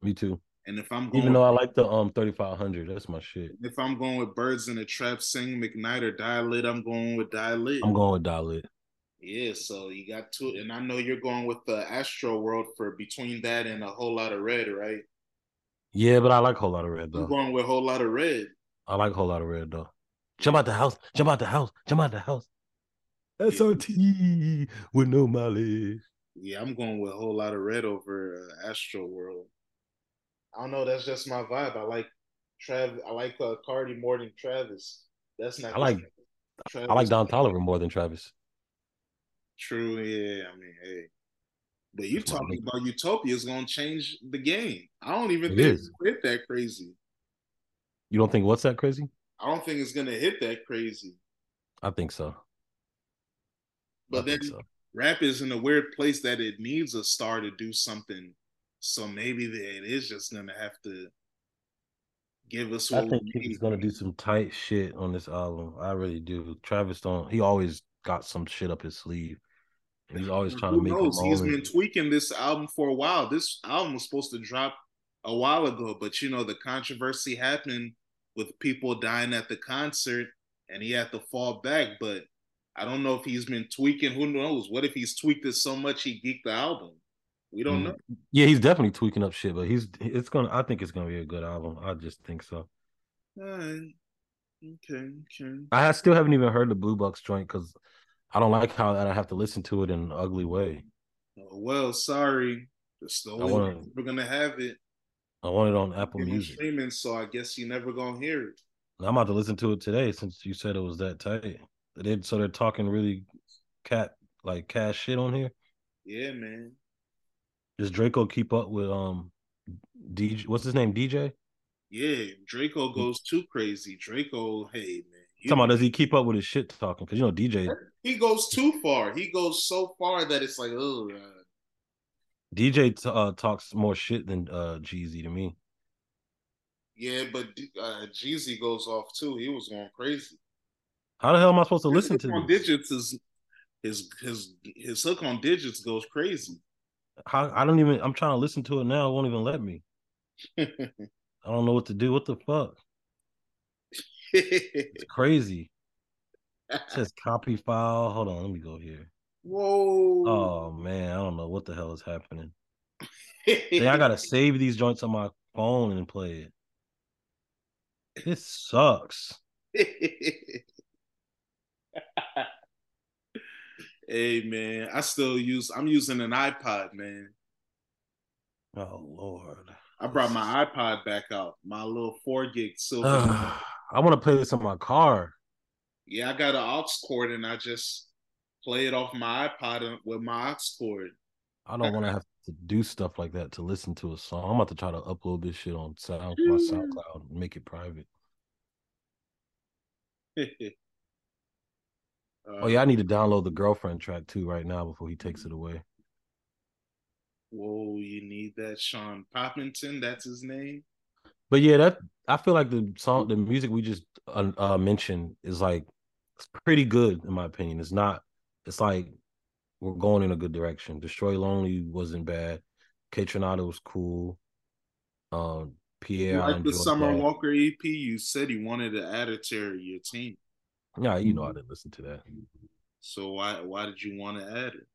Me too.
And if I'm going
even though I like the um 3500, that's my shit.
If I'm going with Birds in the Trap, Sing McKnight or Die Lit, I'm going with Die Lit.
I'm going with Die Lit.
Yeah, so you got two, and I know you're going with the Astroworld for between that and a whole lot of red, right?
Yeah, but I like whole lot of red though.
I'm going with a whole lot of red.
I like a whole lot of red though. Jump out the house, jump out the house, jump out the house. SRT with no mileage.
Yeah, I'm going with a whole lot of red over uh, Astroworld. I don't know. That's just my vibe. I like Travis. I like uh, Carti more than Travis. That's not.
I like. Travis. I like Don Toliver more than Travis.
True. Yeah. I mean, hey. But you talking about Utopia is gonna change the game. I don't even it think it's that crazy.
You don't think what's that crazy?
I don't think it's gonna hit that crazy.
I think so.
But I then so. rap is in a weird place that it needs a star to do something so maybe it is just gonna have to give us.
I think he's gonna do some tight shit on this album. I really do. Travis don't. He always got some shit up his sleeve. He's always trying Who to make. Knows?
He's been tweaking this album for a while. This album was supposed to drop a while ago, but you know the controversy happened with people dying at the concert, and he had to fall back. But I don't know if he's been tweaking. Who knows? What if he's tweaked it so much he geeked the album? We don't mm. know.
Yeah, he's definitely tweaking up shit, but he's it's gonna. I think it's gonna be a good album. I just think so.
All right. Okay. Okay.
I still haven't even heard the Blue Bucks joint because I don't like how I have to listen to it in an ugly way.
Oh, well, sorry. Only wanna, we're gonna have it.
I want it on Apple Music.
Streaming, so I guess you never gonna hear it.
I'm about to listen to it today since you said it was that tight. They did, so they're talking really cat like cash shit on here.
Yeah, man.
Does Drakeo keep up with um DJ? What's his name? DJ.
Yeah, Drakeo goes too crazy. Drakeo, hey man.
Talking about does he keep up with his shit talking? Because you know DJ.
He goes too far. He goes so far that it's like, oh.
DJ t- uh, talks more shit than uh Jeezy to me.
Yeah, but uh, Jeezy goes off too. He was going crazy.
How the hell am I supposed to his listen to?
On this? digits is his his his hook on digits goes crazy.
How I don't even. I'm trying to listen to it now. It won't even let me. I don't know what to do. What the fuck? it's crazy. It says copy file. Hold on, let me go here.
Whoa.
Oh man, I don't know what the hell is happening. I gotta save these joints on my phone and play it. This sucks.
Hey man, I still use. I'm using an iPod, man.
Oh Lord!
I brought my iPod back out. My little four gig silver.
I want to play this on my car.
Yeah, I got an aux cord, and I just play it off my iPod with my aux cord.
I don't want to have to do stuff like that to listen to a song. I'm about to try to upload this shit on Sound my SoundCloud and make it private. Uh, oh yeah, I need to download the girlfriend track too right now before he takes it away.
Whoa, you need that Sean Poppington? That's his name.
But yeah, that I feel like the song, the music we just uh, uh, mentioned is like it's pretty good in my opinion. It's not. It's like we're going in a good direction. Destroy Lonely wasn't bad. Kaytranada was cool. Um, Pierre,
like the Summer that. Walker EP, you said you wanted to add it to your team.
Yeah, you know I didn't listen to that.
So why why did you want to add it?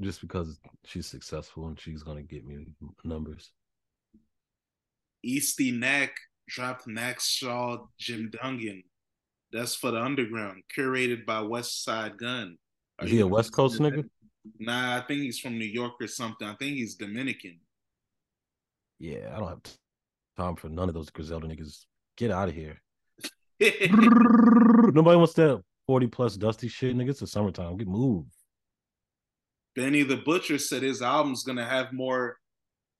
Just because she's successful and she's gonna get me numbers.
Estee Nack dropped Max Shaw Jim Dungan. That's for the underground, curated by Westside Gunn.
Are Is he a West Coast nigga?
Nah, I think he's from New York or something. I think he's Dominican.
Yeah, I don't have time for none of those Griselda niggas. Get out of here. Nobody wants that 40 plus dusty shit, nigga. It's the summertime. Get moved.
Benny the Butcher said his album's gonna have more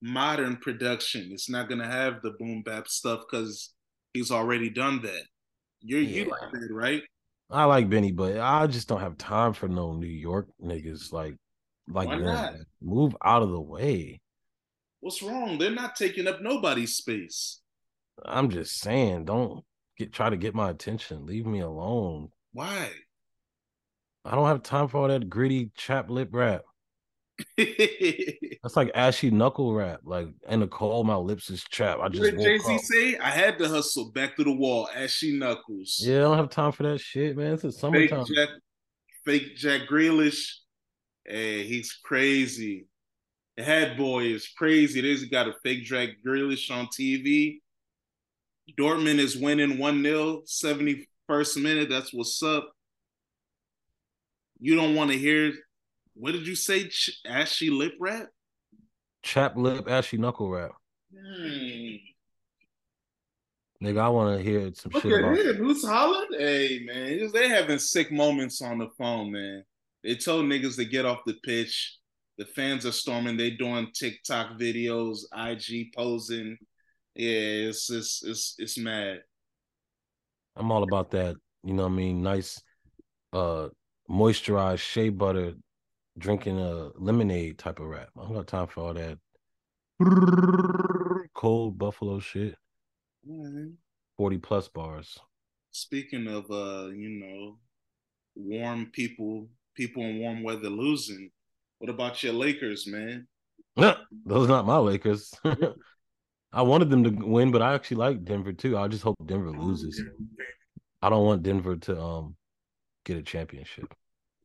modern production. It's not gonna have the boom bap stuff because he's already done that. You're yeah. you like that, right?
I like Benny, but I just don't have time for no New York niggas like like Why Not? Move out of the way.
What's wrong? They're not taking up nobody's space.
I'm just saying, don't get try to get my attention. Leave me alone.
Why?
I don't have time for all that gritty chap lip rap. That's like ashy knuckle rap. Like in the cold, my lips is chapped. I just
Jay Z say, "I had to hustle back to the wall, ashy knuckles."
Yeah, I don't have time for that shit, man. It's summertime.
Fake Jack, fake Jack Grealish, hey, he's crazy. The head boy is crazy. There's got a fake Jack Grealish on TV. Dortmund is winning 1 0, 71st minute. That's what's up. You don't want to hear what did you say? Ch- ashy lip rap?
Chap lip, ashy knuckle rap. Hmm. Nigga, I want to hear some Look shit at about.
Him. Who's hollering? Hey man, they having sick moments on the phone, man. They told niggas to get off the pitch. The fans are storming. They doing TikTok videos, IG posing. Yeah, it's it's it's it's mad.
I'm all about that. You know what I mean? Nice uh moisturized shea butter drinking a lemonade type of rap. I don't got time for all that cold buffalo shit. Mm-hmm. 40 plus bars.
Speaking of uh, you know, warm people, people in warm weather losing. What about your Lakers, man?
those are not my Lakers. I wanted them to win, but I actually like Denver too. I just hope Denver loses. I don't want Denver to um get a championship.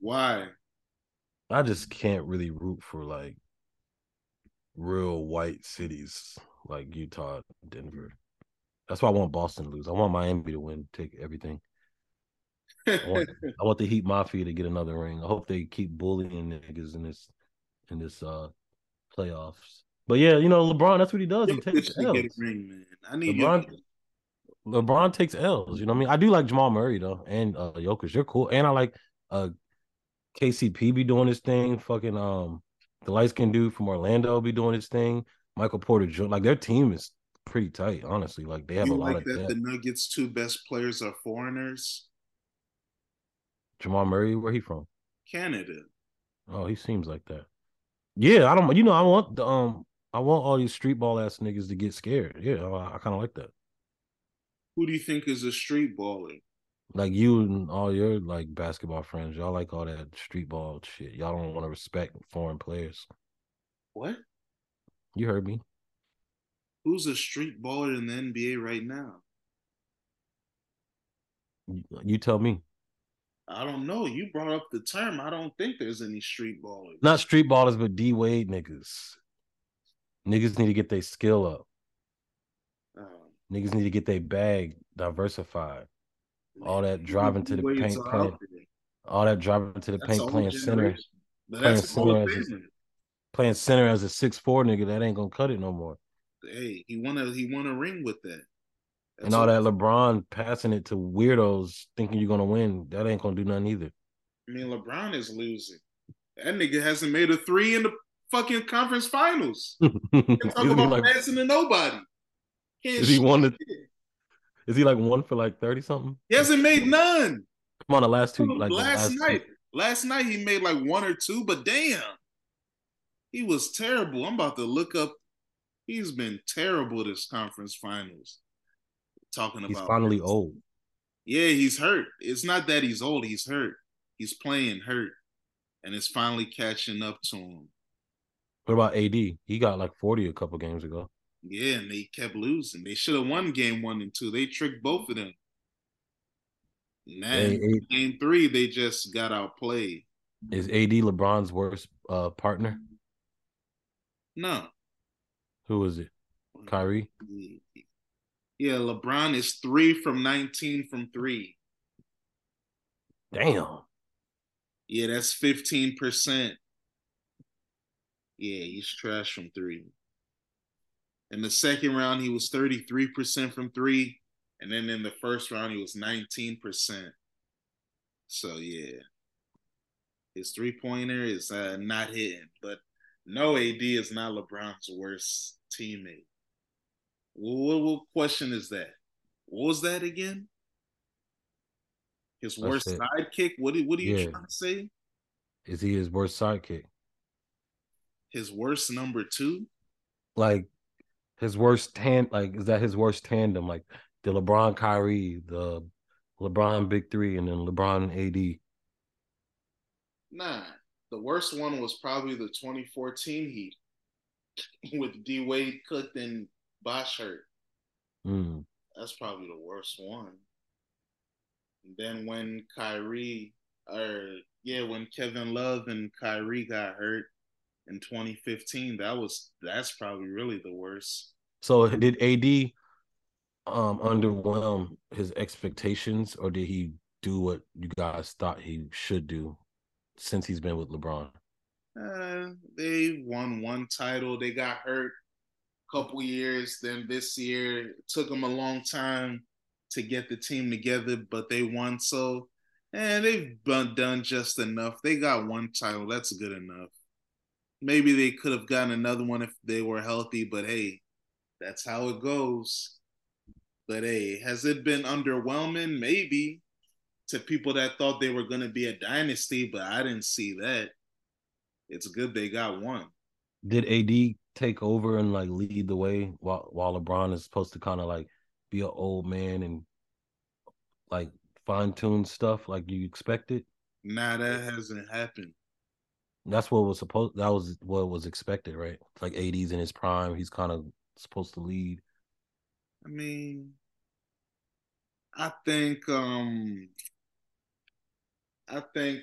Why?
I just can't really root for like real white cities like Utah, Denver. That's why I want Boston to lose. I want Miami to win, take everything. I want, I want the Heat Mafia to get another ring. I hope they keep bullying niggas in this in this uh playoffs. But yeah, you know LeBron, that's what he does. He takes L's. Ring, man. I need LeBron. LeBron takes L's. You know what I mean? I do like Jamal Murray though, and uh Jokic. You're cool, and I like uh KCP be doing his thing. Fucking um, the light skinned dude from Orlando be doing his thing. Michael Porter Jr. Like their team is pretty tight, honestly. Like they have you a lot like of
that. Depth. The Nuggets' two best players are foreigners.
Jamal Murray, where he from?
Canada.
Oh, he seems like that. Yeah, I don't. You know, I want the um, I want all these street ball ass niggas to get scared. Yeah, I, I kind of like that.
Who do you think is a street baller?
Like you and all your like basketball friends, y'all like all that street ball shit. Y'all don't want to respect foreign players.
What?
You heard me.
Who's a street baller in the NBA right now?
You, you tell me.
I don't know. You brought up the term. I don't think there's any street ballers.
Not street ballers, but D Wade niggas. Niggas need to get their skill up. Oh. Niggas need to get their bag diversified. All that driving to the paint, playing, all that driving to the paint, playing center, playing center, as a, playing center as a six four nigga. That ain't gonna cut it no more.
Hey, he won a he won a ring with that.
That's and all that LeBron passing it to weirdos thinking you're gonna win, that ain't gonna do nothing either.
I mean, LeBron is losing. That nigga hasn't made a three in the fucking conference finals. talk about like, passing to nobody.
Can't is he won the is he like one for like 30 something?
He hasn't made none.
Come on, the last two. Like
last, last night. Two. Last night he made like one or two, but damn. He was terrible. I'm about to look up. He's been terrible this conference finals. Talking about
he's finally this. old.
Yeah, he's hurt. It's not that he's old, he's hurt. He's playing hurt. And it's finally catching up to him.
What about AD? He got like 40 a couple games ago.
Yeah, and they kept losing. They should have won game one and two. They tricked both of them. Man, hey, game three, they just got outplayed.
Is AD LeBron's worst uh, partner?
No.
Who is it? Kyrie?
Yeah, LeBron is three from 19 from three.
Damn.
Yeah, that's 15%. Yeah, he's trash from three. In the second round, he was 33% from three. And then in the first round, he was 19%. So, yeah. His three pointer is uh, not hitting. But no, AD is not LeBron's worst teammate. What, what question is that? What was that again? His worst sidekick? What, what are you yeah. trying to say?
Is he his worst sidekick?
His worst number two?
like his worst tan like is that his worst tandem? Like the LeBron Kyrie, the LeBron Big Three, and then LeBron AD.
Nah, the worst one was probably the 2014 Heat with D Wade cooked and Bosh hurt. Mm. That's probably the worst one. And then when Kyrie, or yeah, when Kevin Love and Kyrie got hurt in 2015, that was that's probably really the worst.
So did AD um underwhelm his expectations, or did he do what you guys thought he should do since he's been with LeBron?
Uh, they won one title. They got hurt a couple years. Then this year it took them a long time to get the team together, but they won. So, and they've done just enough. They got one title. That's good enough. Maybe they could have gotten another one if they were healthy, but hey, that's how it goes. But hey, has it been underwhelming? Maybe to people that thought they were going to be a dynasty, but I didn't see that. It's good they got one.
Did AD take over and like lead the way while while LeBron is supposed to kind of like be an old man and like fine tune stuff like you expected?
Nah, that hasn't happened.
That's what was supposed. That was what was expected, right? Like AD's in his prime. He's kind of supposed to lead.
I mean, I think um I think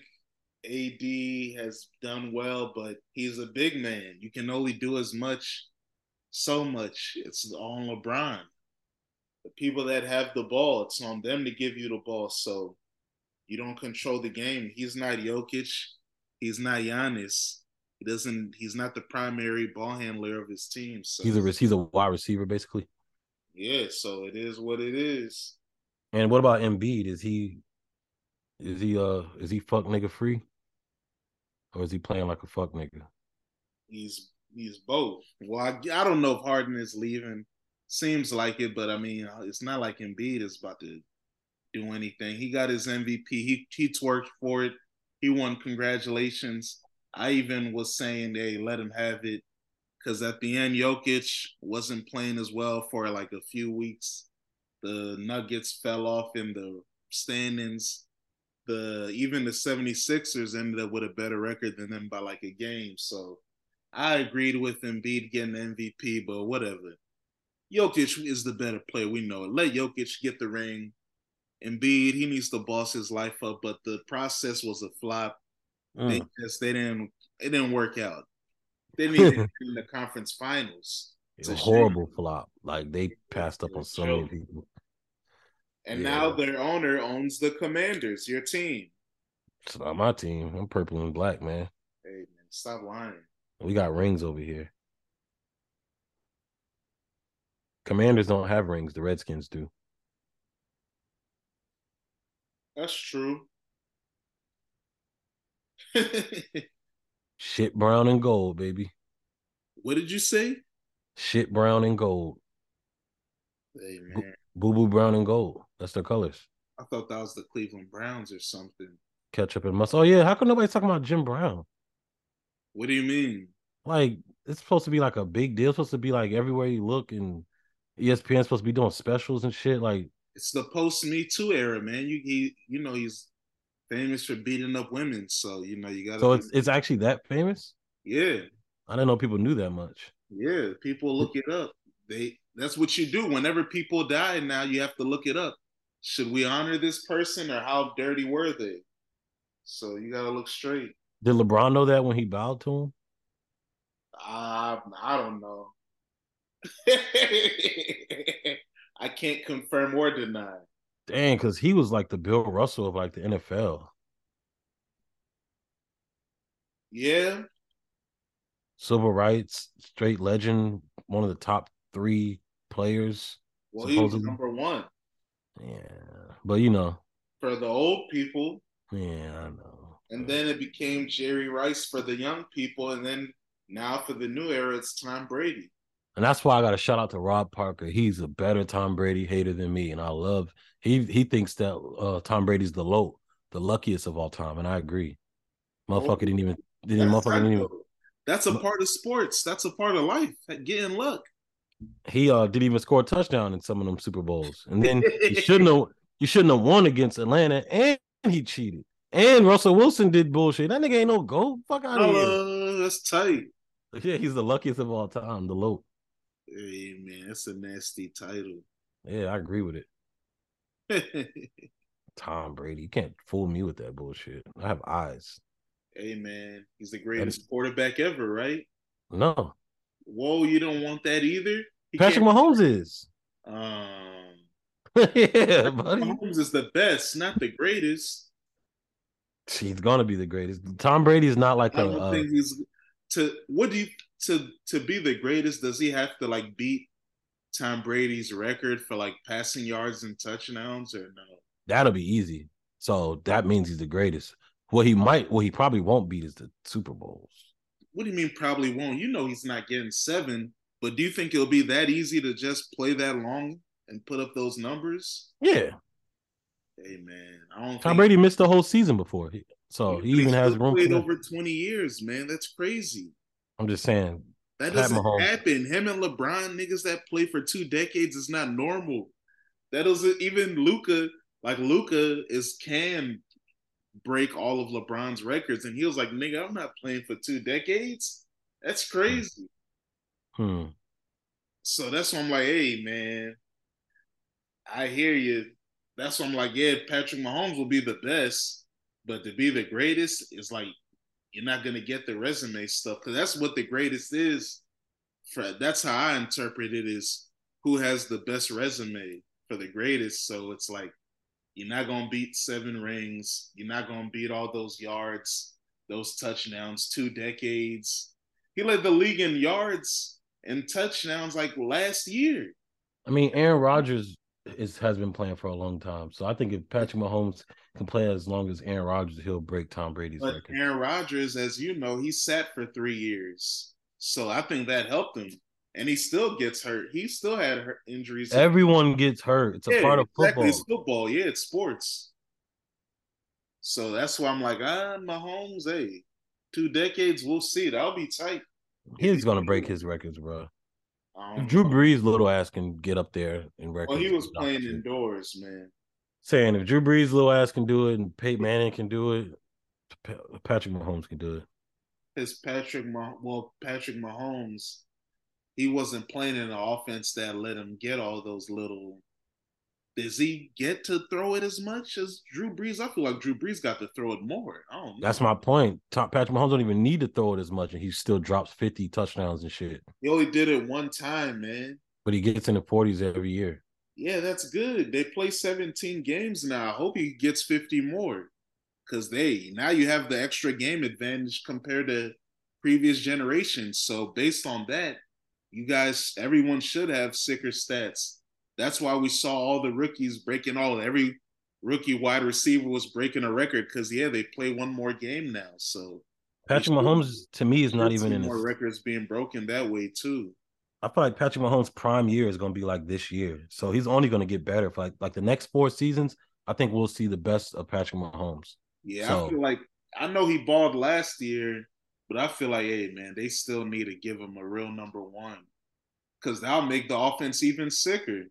AD has done well, but he's a big man. You can only do as much, so much. It's on LeBron. The people that have the ball, it's on them to give you the ball. So you don't control the game. He's not Jokic. He's not Giannis. He doesn't. He's not the primary ball handler of his team. So
he's a he's a wide receiver basically.
Yeah. So it is what it is.
And what about Embiid? Is he is he uh is he fuck nigga free? Or is he playing like a fuck nigga?
He's he's both. Well, I, I don't know if Harden is leaving. Seems like it, but I mean, it's not like Embiid is about to do anything. He got his MVP. He he twerked for it. He won. Congratulations. I even was saying, hey, let him have it. Because at the end, Jokic wasn't playing as well for like a few weeks. The Nuggets fell off in the standings the even the 76ers ended up with a better record than them by like a game. So I agreed with Embiid getting the MVP, but whatever. Jokic is the better player. We know it. Let Jokic get the ring. Embiid, he needs to boss his life up, but the process was a flop. Mm. They just they didn't it didn't work out. They didn't even in the conference finals.
It's a horrible flop. Like they passed up on so many people.
And yeah. now their owner owns the Commanders, your team.
It's not my team. I'm purple and black, man.
Hey man, stop lying.
We got rings over here. Commanders don't have rings. The Redskins do.
That's true.
Shit brown and gold, baby.
What did you say?
Shit brown and gold.
Hey man.
Boo boo brown and gold. That's their colors.
I thought that was the Cleveland Browns or something.
Ketchup and mustard. Oh yeah, how come nobody's talking about Jim Brown?
What do you mean?
Like it's supposed to be like a big deal. It's supposed to be like everywhere you look, and ESPN's supposed to be doing specials and shit. Like
it's the post Me Too era, man. You he, you know he's famous for beating up women, so you know you got.
So it's it's actually that famous.
Yeah,
I didn't know people knew that much.
Yeah, people look it up. They that's what you do. Whenever people die, now you have to look it up should we honor this person or how dirty were they? So you got to look straight.
Did LeBron know that when he bowed to him?
Uh, I don't know. I can't confirm or deny.
Dang, because he was like the Bill Russell of like the NFL.
Yeah.
Civil rights, straight legend, one of the top three players.
Well, supposedly. he was number one.
Yeah, but you know,
for the old people.
Yeah, I know.
And then it became Jerry Rice for the young people, and then now for the new era, it's Tom Brady.
And that's why I got a shout out to Rob Parker. He's a better Tom Brady hater than me, and I love. He he thinks that uh, Tom Brady's the low, the luckiest of all time, and I agree. Motherfucker oh, didn't even didn't motherfucker didn't even
That's a part of sports. That's a part of life. Getting luck.
He uh didn't even score a touchdown in some of them Super Bowls, and then you shouldn't have you shouldn't have won against Atlanta, and he cheated. And Russell Wilson did bullshit. That nigga ain't no goat. Fuck out of uh,
here. That's tight.
Yeah, he's the luckiest of all time. The low.
Hey man, that's a nasty title.
Yeah, I agree with it. Tom Brady, you can't fool me with that bullshit. I have eyes.
Hey man, he's the greatest quarterback ever, right?
No.
Whoa, you don't want that either.
He Patrick can't... Mahomes is.
Um.
yeah, buddy.
Mahomes is the best, not the greatest.
He's gonna be the greatest. Tom Brady is not like I don't
a, think uh, he's to what do you to to be the greatest, does he have to like beat Tom Brady's record for like passing yards and touchdowns or no?
That'll be easy. So that means he's the greatest. What he might, what he probably won't beat is the Super Bowls.
What do you mean probably won't? You know he's not getting seven, but do you think it'll be that easy to just play that long and put up those numbers?
Yeah.
Hey man, I don't.
Tom Brady missed the whole season before, so he even has room.
Played over twenty years, man. That's crazy.
I'm just saying
that doesn't happen. Him and LeBron, niggas that play for two decades, is not normal. That doesn't even Luka Like Luka is can break all of LeBron's records, and he was like, "Nigga, I'm not playing for two decades. That's crazy."
Hmm.
So that's why I'm like, "Hey, man, I hear you." That's why I'm like, "Yeah, Patrick Mahomes will be the best, but to be the greatest is like you're not gonna get the resume stuff because that's what the greatest is. For that's how I interpret it is who has the best resume for the greatest. So it's like you're not gonna beat seven rings. You're not gonna beat all those yards, those touchdowns, two decades. He led the league in yards and touchdowns like last year.
I mean, Aaron Rodgers is has been playing for a long time. So I think if Patrick Mahomes can play as long as Aaron Rodgers, he'll break Tom Brady's but record.
Aaron Rodgers, as you know, he sat for three years. So I think that helped him. And he still gets hurt. He still had injuries.
Everyone gets hurt. It's a yeah, part of exactly. football.
It's football. Yeah, it's sports. So that's why I'm like, ah, Mahomes, hey, two decades, we'll see. That'll be tight.
He's gonna break his records, bro. Drew Brees' little ass can get up there in records.
Well, he was playing indoors, man.
Saying if Drew Brees' little ass can do it and Peyton Manning can do it, Patrick Mahomes can do it.
His Patrick, well, Patrick Mahomes, he wasn't playing in an offense that let him get all those little does he get to throw it as much as Drew Brees? I feel like Drew Brees got to throw it more. I don't know.
That's my point. Top Patrick Mahomes don't even need to throw it as much, and he still drops 50 touchdowns and shit.
He only did it one time, man.
But he gets in the 40s every year.
Yeah, that's good. They play 17 games now. I hope he gets 50 more. Cause they now you have the extra game advantage compared to previous generations. So based on that, you guys, everyone should have sicker stats that's why we saw all the rookies breaking all every rookie wide receiver was breaking a record because yeah, they play one more game now. So
Patrick Mahomes to me is not even in
more his... records being broken that way too.
I feel like Patrick Mahomes' prime year is going to be like this year, so he's only going to get better. For like like the next four seasons, I think we'll see the best of Patrick Mahomes.
Yeah, so, I feel like I know he balled last year, but I feel like, hey man, they still need to give him a real number one because that'll make the offense even sicker.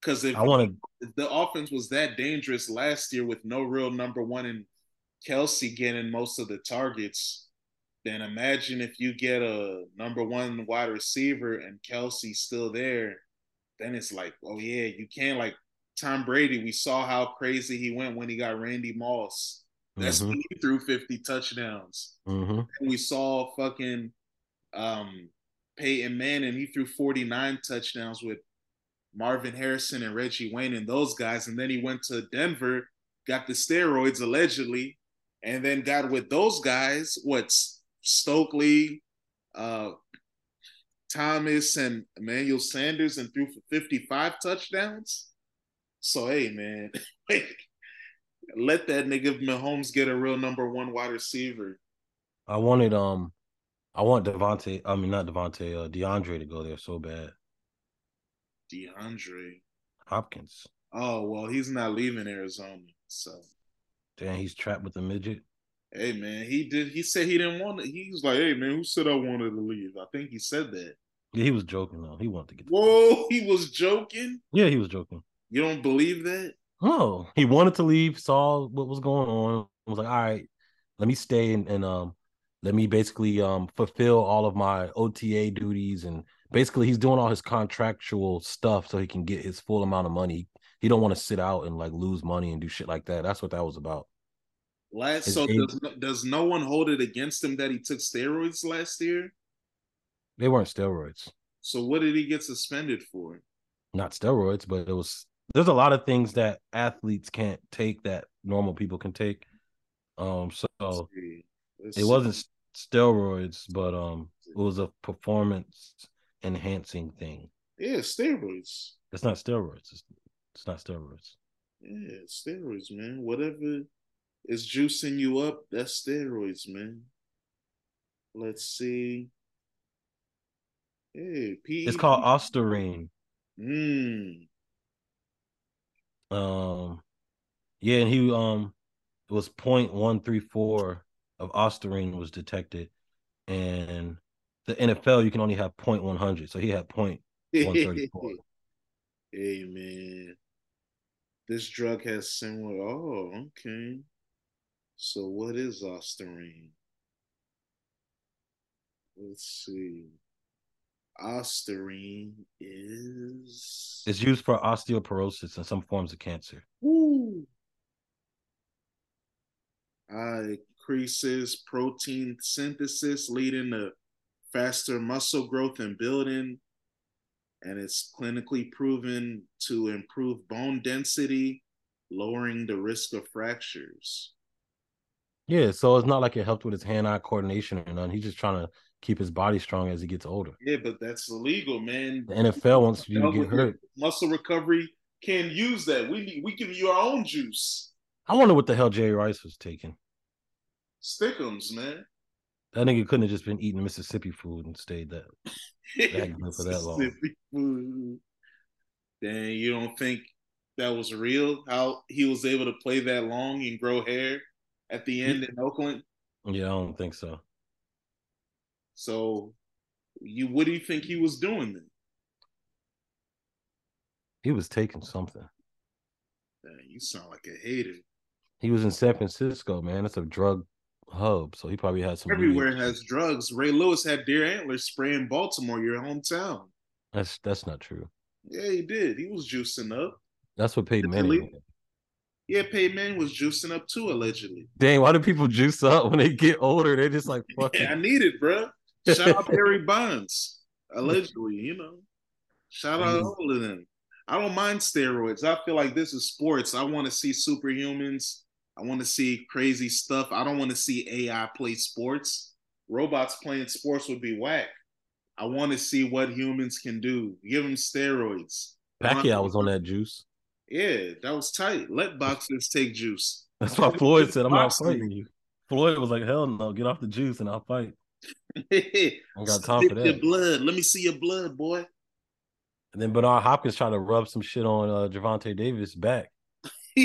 Because if I want the offense was that dangerous last year with no real number one and Kelce getting most of the targets, then imagine if you get a number one wide receiver and Kelce still there, then it's like, oh yeah, you can't like Tom Brady. We saw how crazy he went when he got Randy Moss. That's mm-hmm. when he threw 50 touchdowns.
Mm-hmm.
And we saw fucking um Peyton Manning, he threw 49 touchdowns with Marvin Harrison and Reggie Wayne and those guys. And then he went to Denver, got the steroids allegedly, and then got with those guys, what's Stokley, uh, Thomas, and Emmanuel Sanders, and threw for 55 touchdowns. So, hey, man, let that nigga Mahomes get a real number one wide receiver.
I wanted, um, I want Devontae, I mean, not Devontae, uh, DeAndre to go there so bad.
DeAndre
Hopkins.
Oh well, he's not leaving Arizona, so.
Damn, he's trapped with the midget.
Hey man, he did. He said he didn't want it. He was like, "Hey man, who said I wanted to leave?" I think he said that.
Yeah, he was joking though. He wanted to get.
Whoa, he was joking.
Yeah, he was joking.
You don't believe that?
Oh, he wanted to leave. Saw what was going on. Was like, all right, let me stay and, and um, let me basically um fulfill all of my OTA duties and basically he's doing all his contractual stuff so he can get his full amount of money. He don't want to sit out and like lose money and do shit like that. That's what that was about.
Last, so does, does no one hold it against him that he took steroids last year?
They weren't steroids.
So what did he get suspended for?
Not steroids, but it was. There's a lot of things that athletes can't take that normal people can take. Um, so Let's Let's it wasn't steroids, but um, it was a performance enhancing thing.
Yeah, steroids.
It's not steroids. It's, it's not steroids.
Yeah, steroids, man. Whatever is juicing you up, that's steroids, man. Let's see. Hey,
P- It's called Ostarine.
Hmm.
Um, yeah, and he um it was 0.134 of Ostarine was detected, and the NFL you can only have 0.100, so he had 0.134.
hey man, this drug has similar. Oh, okay. So what is Ostarine? Let's see. Ostarine is
it's used for osteoporosis and some forms of cancer.
Ooh. Uh, increases protein synthesis, leading to faster muscle growth and building. And it's clinically proven to improve bone density, lowering the risk of fractures.
Yeah, so it's not like it helped with his hand-eye coordination or none. He's just trying to keep his body strong as he gets older.
Yeah, but that's illegal, man.
The NFL wants you to get hurt.
Muscle recovery can use that. We need, we give you our own juice.
I wonder what the hell Jerry Rice was taking.
Stickums, man.
That nigga couldn't have just been eating Mississippi food and stayed that, that for that long. Food.
Dang, you don't think that was real? How he was able to play that long and grow hair at the end in Oakland?
Yeah, I don't think so.
So, you what do you think he was doing then?
He was taking something.
You sound like a hater.
He was in San Francisco, man. It's a drug hub, so he probably had some.
Everywhere has drugs. Ray Lewis had deer antlers spray in Baltimore, your hometown.
That's that's not true.
Yeah, he did. He was juicing up.
That's what paid Peyton Manning.
Yeah, Peyton Manning was juicing up too, allegedly.
Dang, why do people juice up when they get older? They're just like, fuck
yeah, I need it, bro. Shout out Barry Bonds, allegedly. You know, shout out mm. all of them. I don't mind steroids. I feel like this is sports. I want to see superhumans I want to see crazy stuff. I don't want to see AI play sports. Robots playing sports would be whack. I want to see what humans can do. Give them steroids.
Pacquiao was on that juice.
Yeah, that was tight. Let boxers take juice.
That's why Floyd said, "I'm not fighting you." Floyd was like, "Hell no, get off the juice and I'll fight." I got time for that.
Your blood. Let me see your blood, boy.
And then Bernard Hopkins trying to rub some shit on uh, Gervonta Davis back.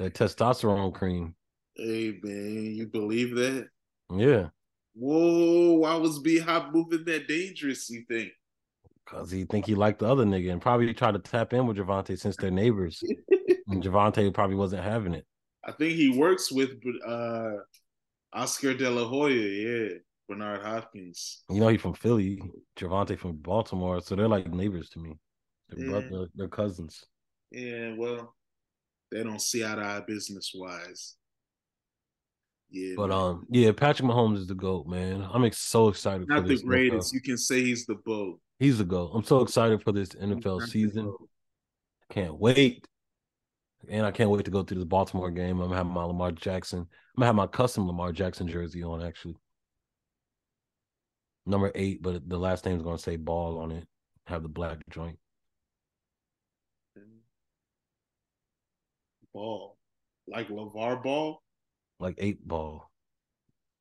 That testosterone cream.
Hey man, you believe that?
Yeah.
Whoa, why was B Hop moving that dangerous, you think?
Cause he think he liked the other nigga and probably tried to tap in with Gervonta since they're neighbors. and Gervonta probably wasn't having it.
I think he works with uh Oscar De La Hoya, yeah. Bernard Hopkins.
You know, he from Philly, Gervonta from Baltimore, so they're like neighbors to me. They're yeah. brother, they're cousins.
Yeah, well, they don't see eye to eye business wise.
Yeah, but man. um, yeah, Patrick Mahomes is the goat, man. I'm so excited. For this.
Not the greatest. You can say he's the goat.
He's the goat. I'm so excited for this NFL season. Can't wait, and I can't wait to go to this Baltimore game. I'm having my Lamar Jackson. I'm gonna have my custom Lamar Jackson jersey on actually. Number eight, but the last name is gonna say Ball on it. Have the black joint.
ball, like LaVar Ball,
like eight ball,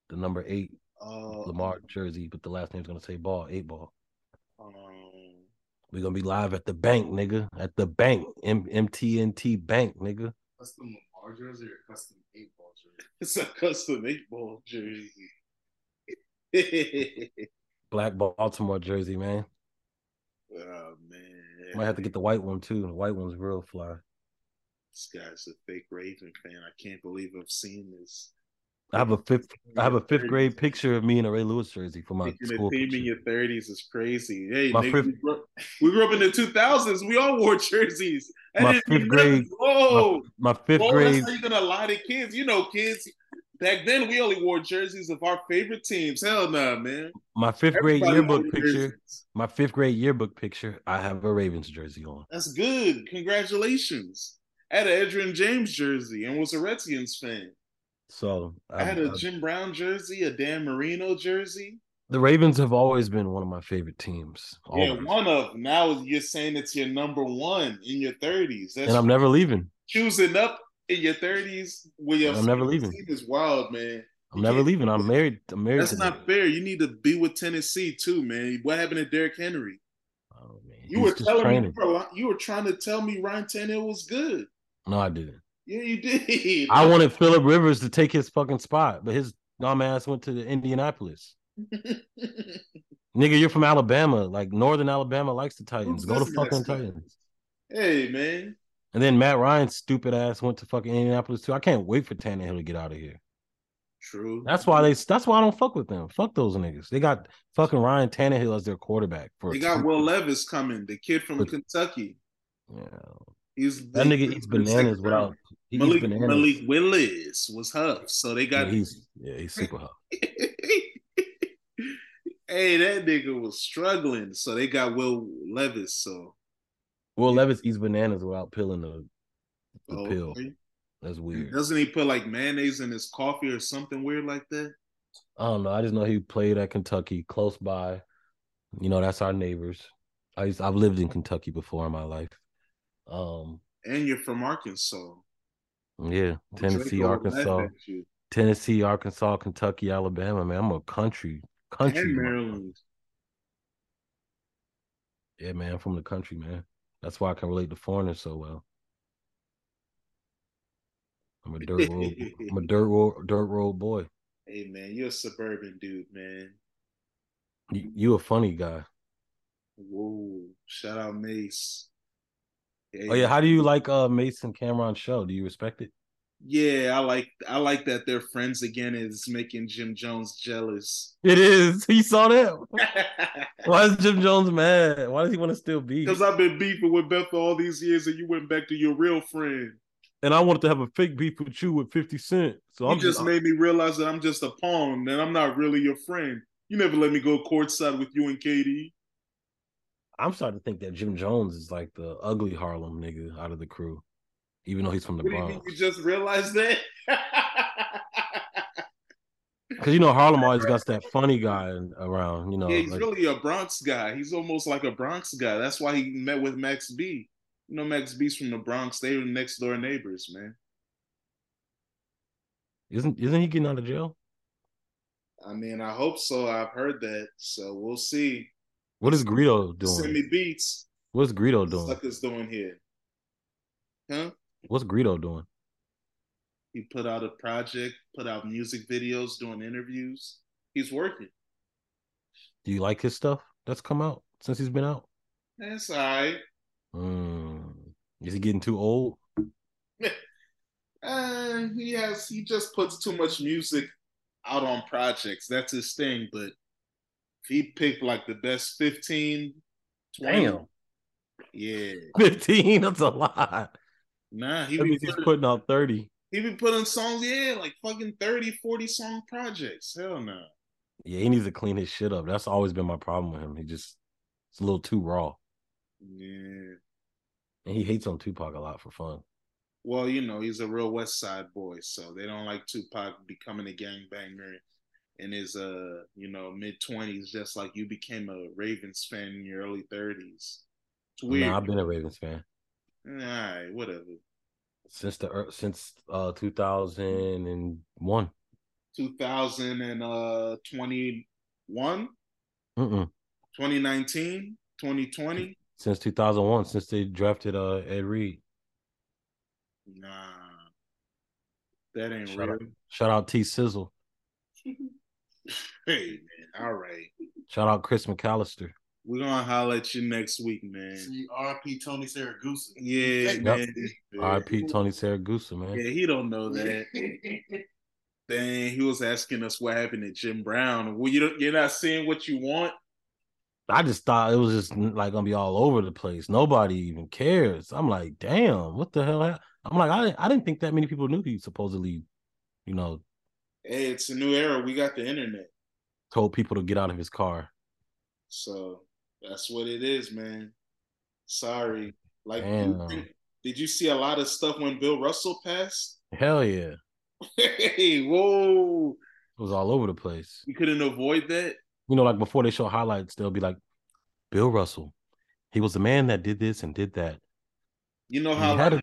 the number eight uh, Lamar jersey, but the last name's gonna say ball, eight ball. Um, We're gonna be live at the bank, nigga. At the bank, M- M&T Bank, nigga.
Custom Lamar jersey or custom eight ball jersey?
It's a custom eight ball jersey.
Black Baltimore jersey, man.
Oh man.
Might have to get the white one too. The white one's real fly.
This guy's a fake Raven fan. I can't believe I've seen this.
I have a fifth. I have a fifth grade picture of me in a Ray Lewis jersey for my
Picking
school.
team in your thirties is crazy. Hey,
My
nigga,
fifth-
we, grew up, we grew up in the two thousands. We all wore jerseys. I
My fifth grade-
know- Whoa,
My fifth grade.
that's how you gonna lie to kids? You know, kids. Back then, we only wore jerseys of our favorite teams. Hell no, man.
My fifth grade
Everybody
yearbook picture. My fifth grade yearbook picture. I have a Ravens jersey on.
That's good. Congratulations. I had an Edgerrin James jersey and was a Redskins fan.
So
I had a
I-
Jim Brown jersey, a Dan Marino jersey.
the Ravens have always been one of my favorite teams.
Yeah,
Always.
one of. Now you're saying it's your number one in your 30s. That's
and I'm never leaving.
choosing up in your 30s with your
I'm never leaving.
is wild, man.
I'm
You
never leaving. I'm married. I'm married.
That's not fair. You need to be with Tennessee too, man. What happened to Derrick Henry?
Oh, man.
You
He's
were telling
training.
me you were trying to tell me Ryan Tannehill was good.
No, I didn't.
Yeah, you did.
I wanted Philip Rivers to take his fucking spot, but his dumb ass went to the Indianapolis. Nigga, you're from Alabama. Like Northern Alabama likes the Titans.
Who's
Go to fucking? Titans.
hey, man.
And then Matt Ryan's stupid ass went to fucking Indianapolis too. I can't wait for Tannehill to get out of here.
True.
That's why they. That's why I don't fuck with them. Fuck those niggas. They got fucking Ryan Tannehill as their quarterback for.
They got Will Levis coming, the kid from
But-
Kentucky.
Yeah.
He's
That nigga eats bananas without.
Malik,
bananas.
Malik Willis was Huff, so they
Yeah,
got.
he's yeah, he's super hot.
hey, that nigga was struggling, so they got Will Levis. So
Will Levis eats bananas without peeling the, the
Oh,
pill.
okay.
That's weird.
Doesn't he put like mayonnaise in his coffee or something weird like that?
I don't know. I just know he played at Kentucky, close by. You know, that's our neighbors. I used, I've lived in Kentucky before in my life. Um,
And you're from Arkansas.
Yeah, Tennessee, Arkansas,
laughed at you.
Tennessee, Arkansas, Kentucky, Alabama. Man, I'm a country, country.
And. Maryland.
Yeah, man, I'm from the country, man. That's why I can relate to foreigners so well. I'm a dirt road. I'm a dirt road, dirt road boy.
Hey man, you're a suburban dude, man.
You, you a funny guy.
Whoa! Shout out Mace.
Oh yeah, how do you like uh Mason Cam'ron's show? Do you respect it?
Yeah, I like I like that they're friends again. Is making Jim Jones jealous.
It is. He saw that. Why is Jim Jones mad? Why does he want to still be?
Because I've been beefing with Beth all these years, and you went back to your real friend.
And I wanted to have a fake beef with you with 50 Cent. So
You
I'm
just made me realize that I'm just a pawn, and I'm not really your friend. You never let me go courtside with you and KD.
I'm starting to think that Jim Jones is like the ugly Harlem nigga out of the crew, even though he's from the
What do you mean?
Bronx.
You just realized that?
Because you know Harlem always got that funny guy around. You know,
yeah, he's
like-
really a Bronx guy. He's almost like a Bronx guy. That's why he met with Max B. You know, Max B's from the Bronx. They were next door neighbors, man.
isn't isn't he getting out of jail?
I mean, I hope so. I've heard that, so we'll see.
What is Greedo
Send
doing?
me beats.
What's Greedo doing?
suckers doing here? Huh?
What's Greedo doing?
He put out a project, put out music videos, doing interviews. He's working.
Do you like his stuff that's come out since he's been out?
That's all right.
Mm. Is he getting too old?
Uh, he has he just puts too much music out on projects. That's his thing. But he picked like the best 15, 20,
Damn.
yeah.
15? That's a lot.
Nah, he
he's
putting,
putting out 30.
he be putting songs, yeah, like fucking 30, 40 song projects. Hell no.
Yeah, he needs to clean his shit up. That's always been my problem with him. He just it's a little too raw.
Yeah.
And he hates on Tupac a lot for fun.
Well, you know, he's a real West Side boy, so they don't like Tupac becoming a gangbanger in his uh, you know, mid twenties, just like you became a Ravens fan in your early thirties. It's weird.
Nah, I've been a Ravens fan
All right, whatever.
since the since uh 2001.
2021,
Mm-mm.
2019, 2020.
Since 2001, since they drafted uh Ed Reed.
Nah. That ain't
shout
real.
Out, shout out T Sizzle.
hey man, all right.
Shout out Chris McAlister.
We're gonna holler at you next week, man.
See, RP Tony Siragusa.
Yeah,
Hey,
man.
RP Tony Siragusa, man.
Yeah, he don't know that. Dang, he was asking us what happened to Jim Brown. Well, you don't, you're not seeing what you want.
I just thought it was just like gonna be all over the place. Nobody even cares. I'm like, damn, what the hell? I'm like, I I didn't think that many people knew he supposedly, you know.
Hey, it's a new era. We got the internet.
Told people to get out of his car.
So that's what it is, man. Sorry. Like, you, did you see a lot of stuff when Bill Russell passed?
Hell yeah.
Hey, whoa.
It was all over the place.
You couldn't avoid that?
You know, like before they show highlights, they'll be like, Bill Russell. He was the man that did this and did that.
You know how like, a...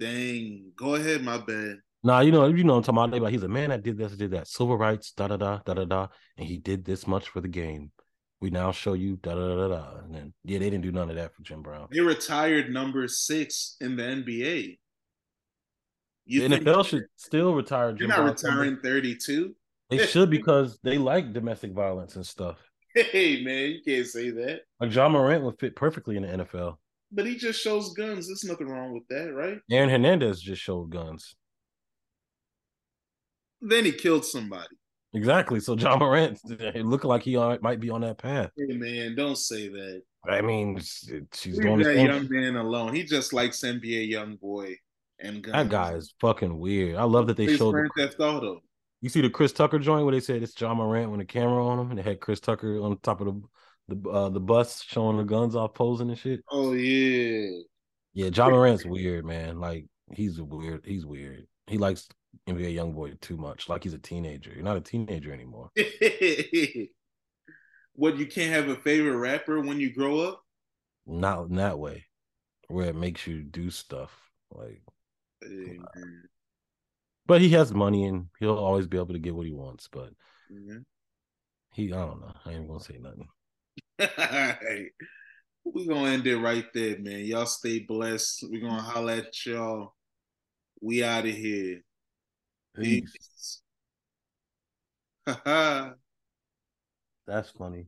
dang, go ahead, my bad.
Nah, you know, you know I'm talking about. Like, he's a man that did this, did that. Civil rights, da da da da da da, and he did this much for the game. We now show you da da da da. And then yeah, they didn't do none of that for Jim Brown.
He retired number six in the NBA.
You the NFL should still retire.
Jim you're not Brown retiring 32.
They should because they like domestic violence and stuff.
Hey man, you can't say that.
Like Ja Morant would fit perfectly in the NFL.
But he just shows guns. There's nothing wrong with that, right?
Aaron Hernandez just showed guns.
Then he killed somebody.
Exactly. So Ja Morant, it looked like he might be on that path.
Hey man, don't say that.
I mean, she's
Leave doing that young man alone. He just likes NBA YoungBoy and guns.
That guy is fucking weird. I love that they
He's
showed
Grand the, Theft Auto.
You see the Chris Tucker joint where they said it's Ja Morant with a camera on him, and they had Chris Tucker on top of the the uh, the bus showing the guns off posing and shit.
Oh yeah,
yeah. Ja Morant's weird, man. Like he's weird. He's weird. He likes NBA YoungBoy too much. Like he's a teenager. You're not a teenager anymore.
what you can't have a favorite rapper when you grow up?
Not in that way, where it makes you do stuff like.
Hey,
but he has money and he'll always be able to get what he wants. But
mm-hmm.
he, I don't know. I ain't gonna say nothing.
hey, we gonna end it right there, man. Y'all stay blessed. we gonna holler at y'all. We out of here. Peace.
That's funny.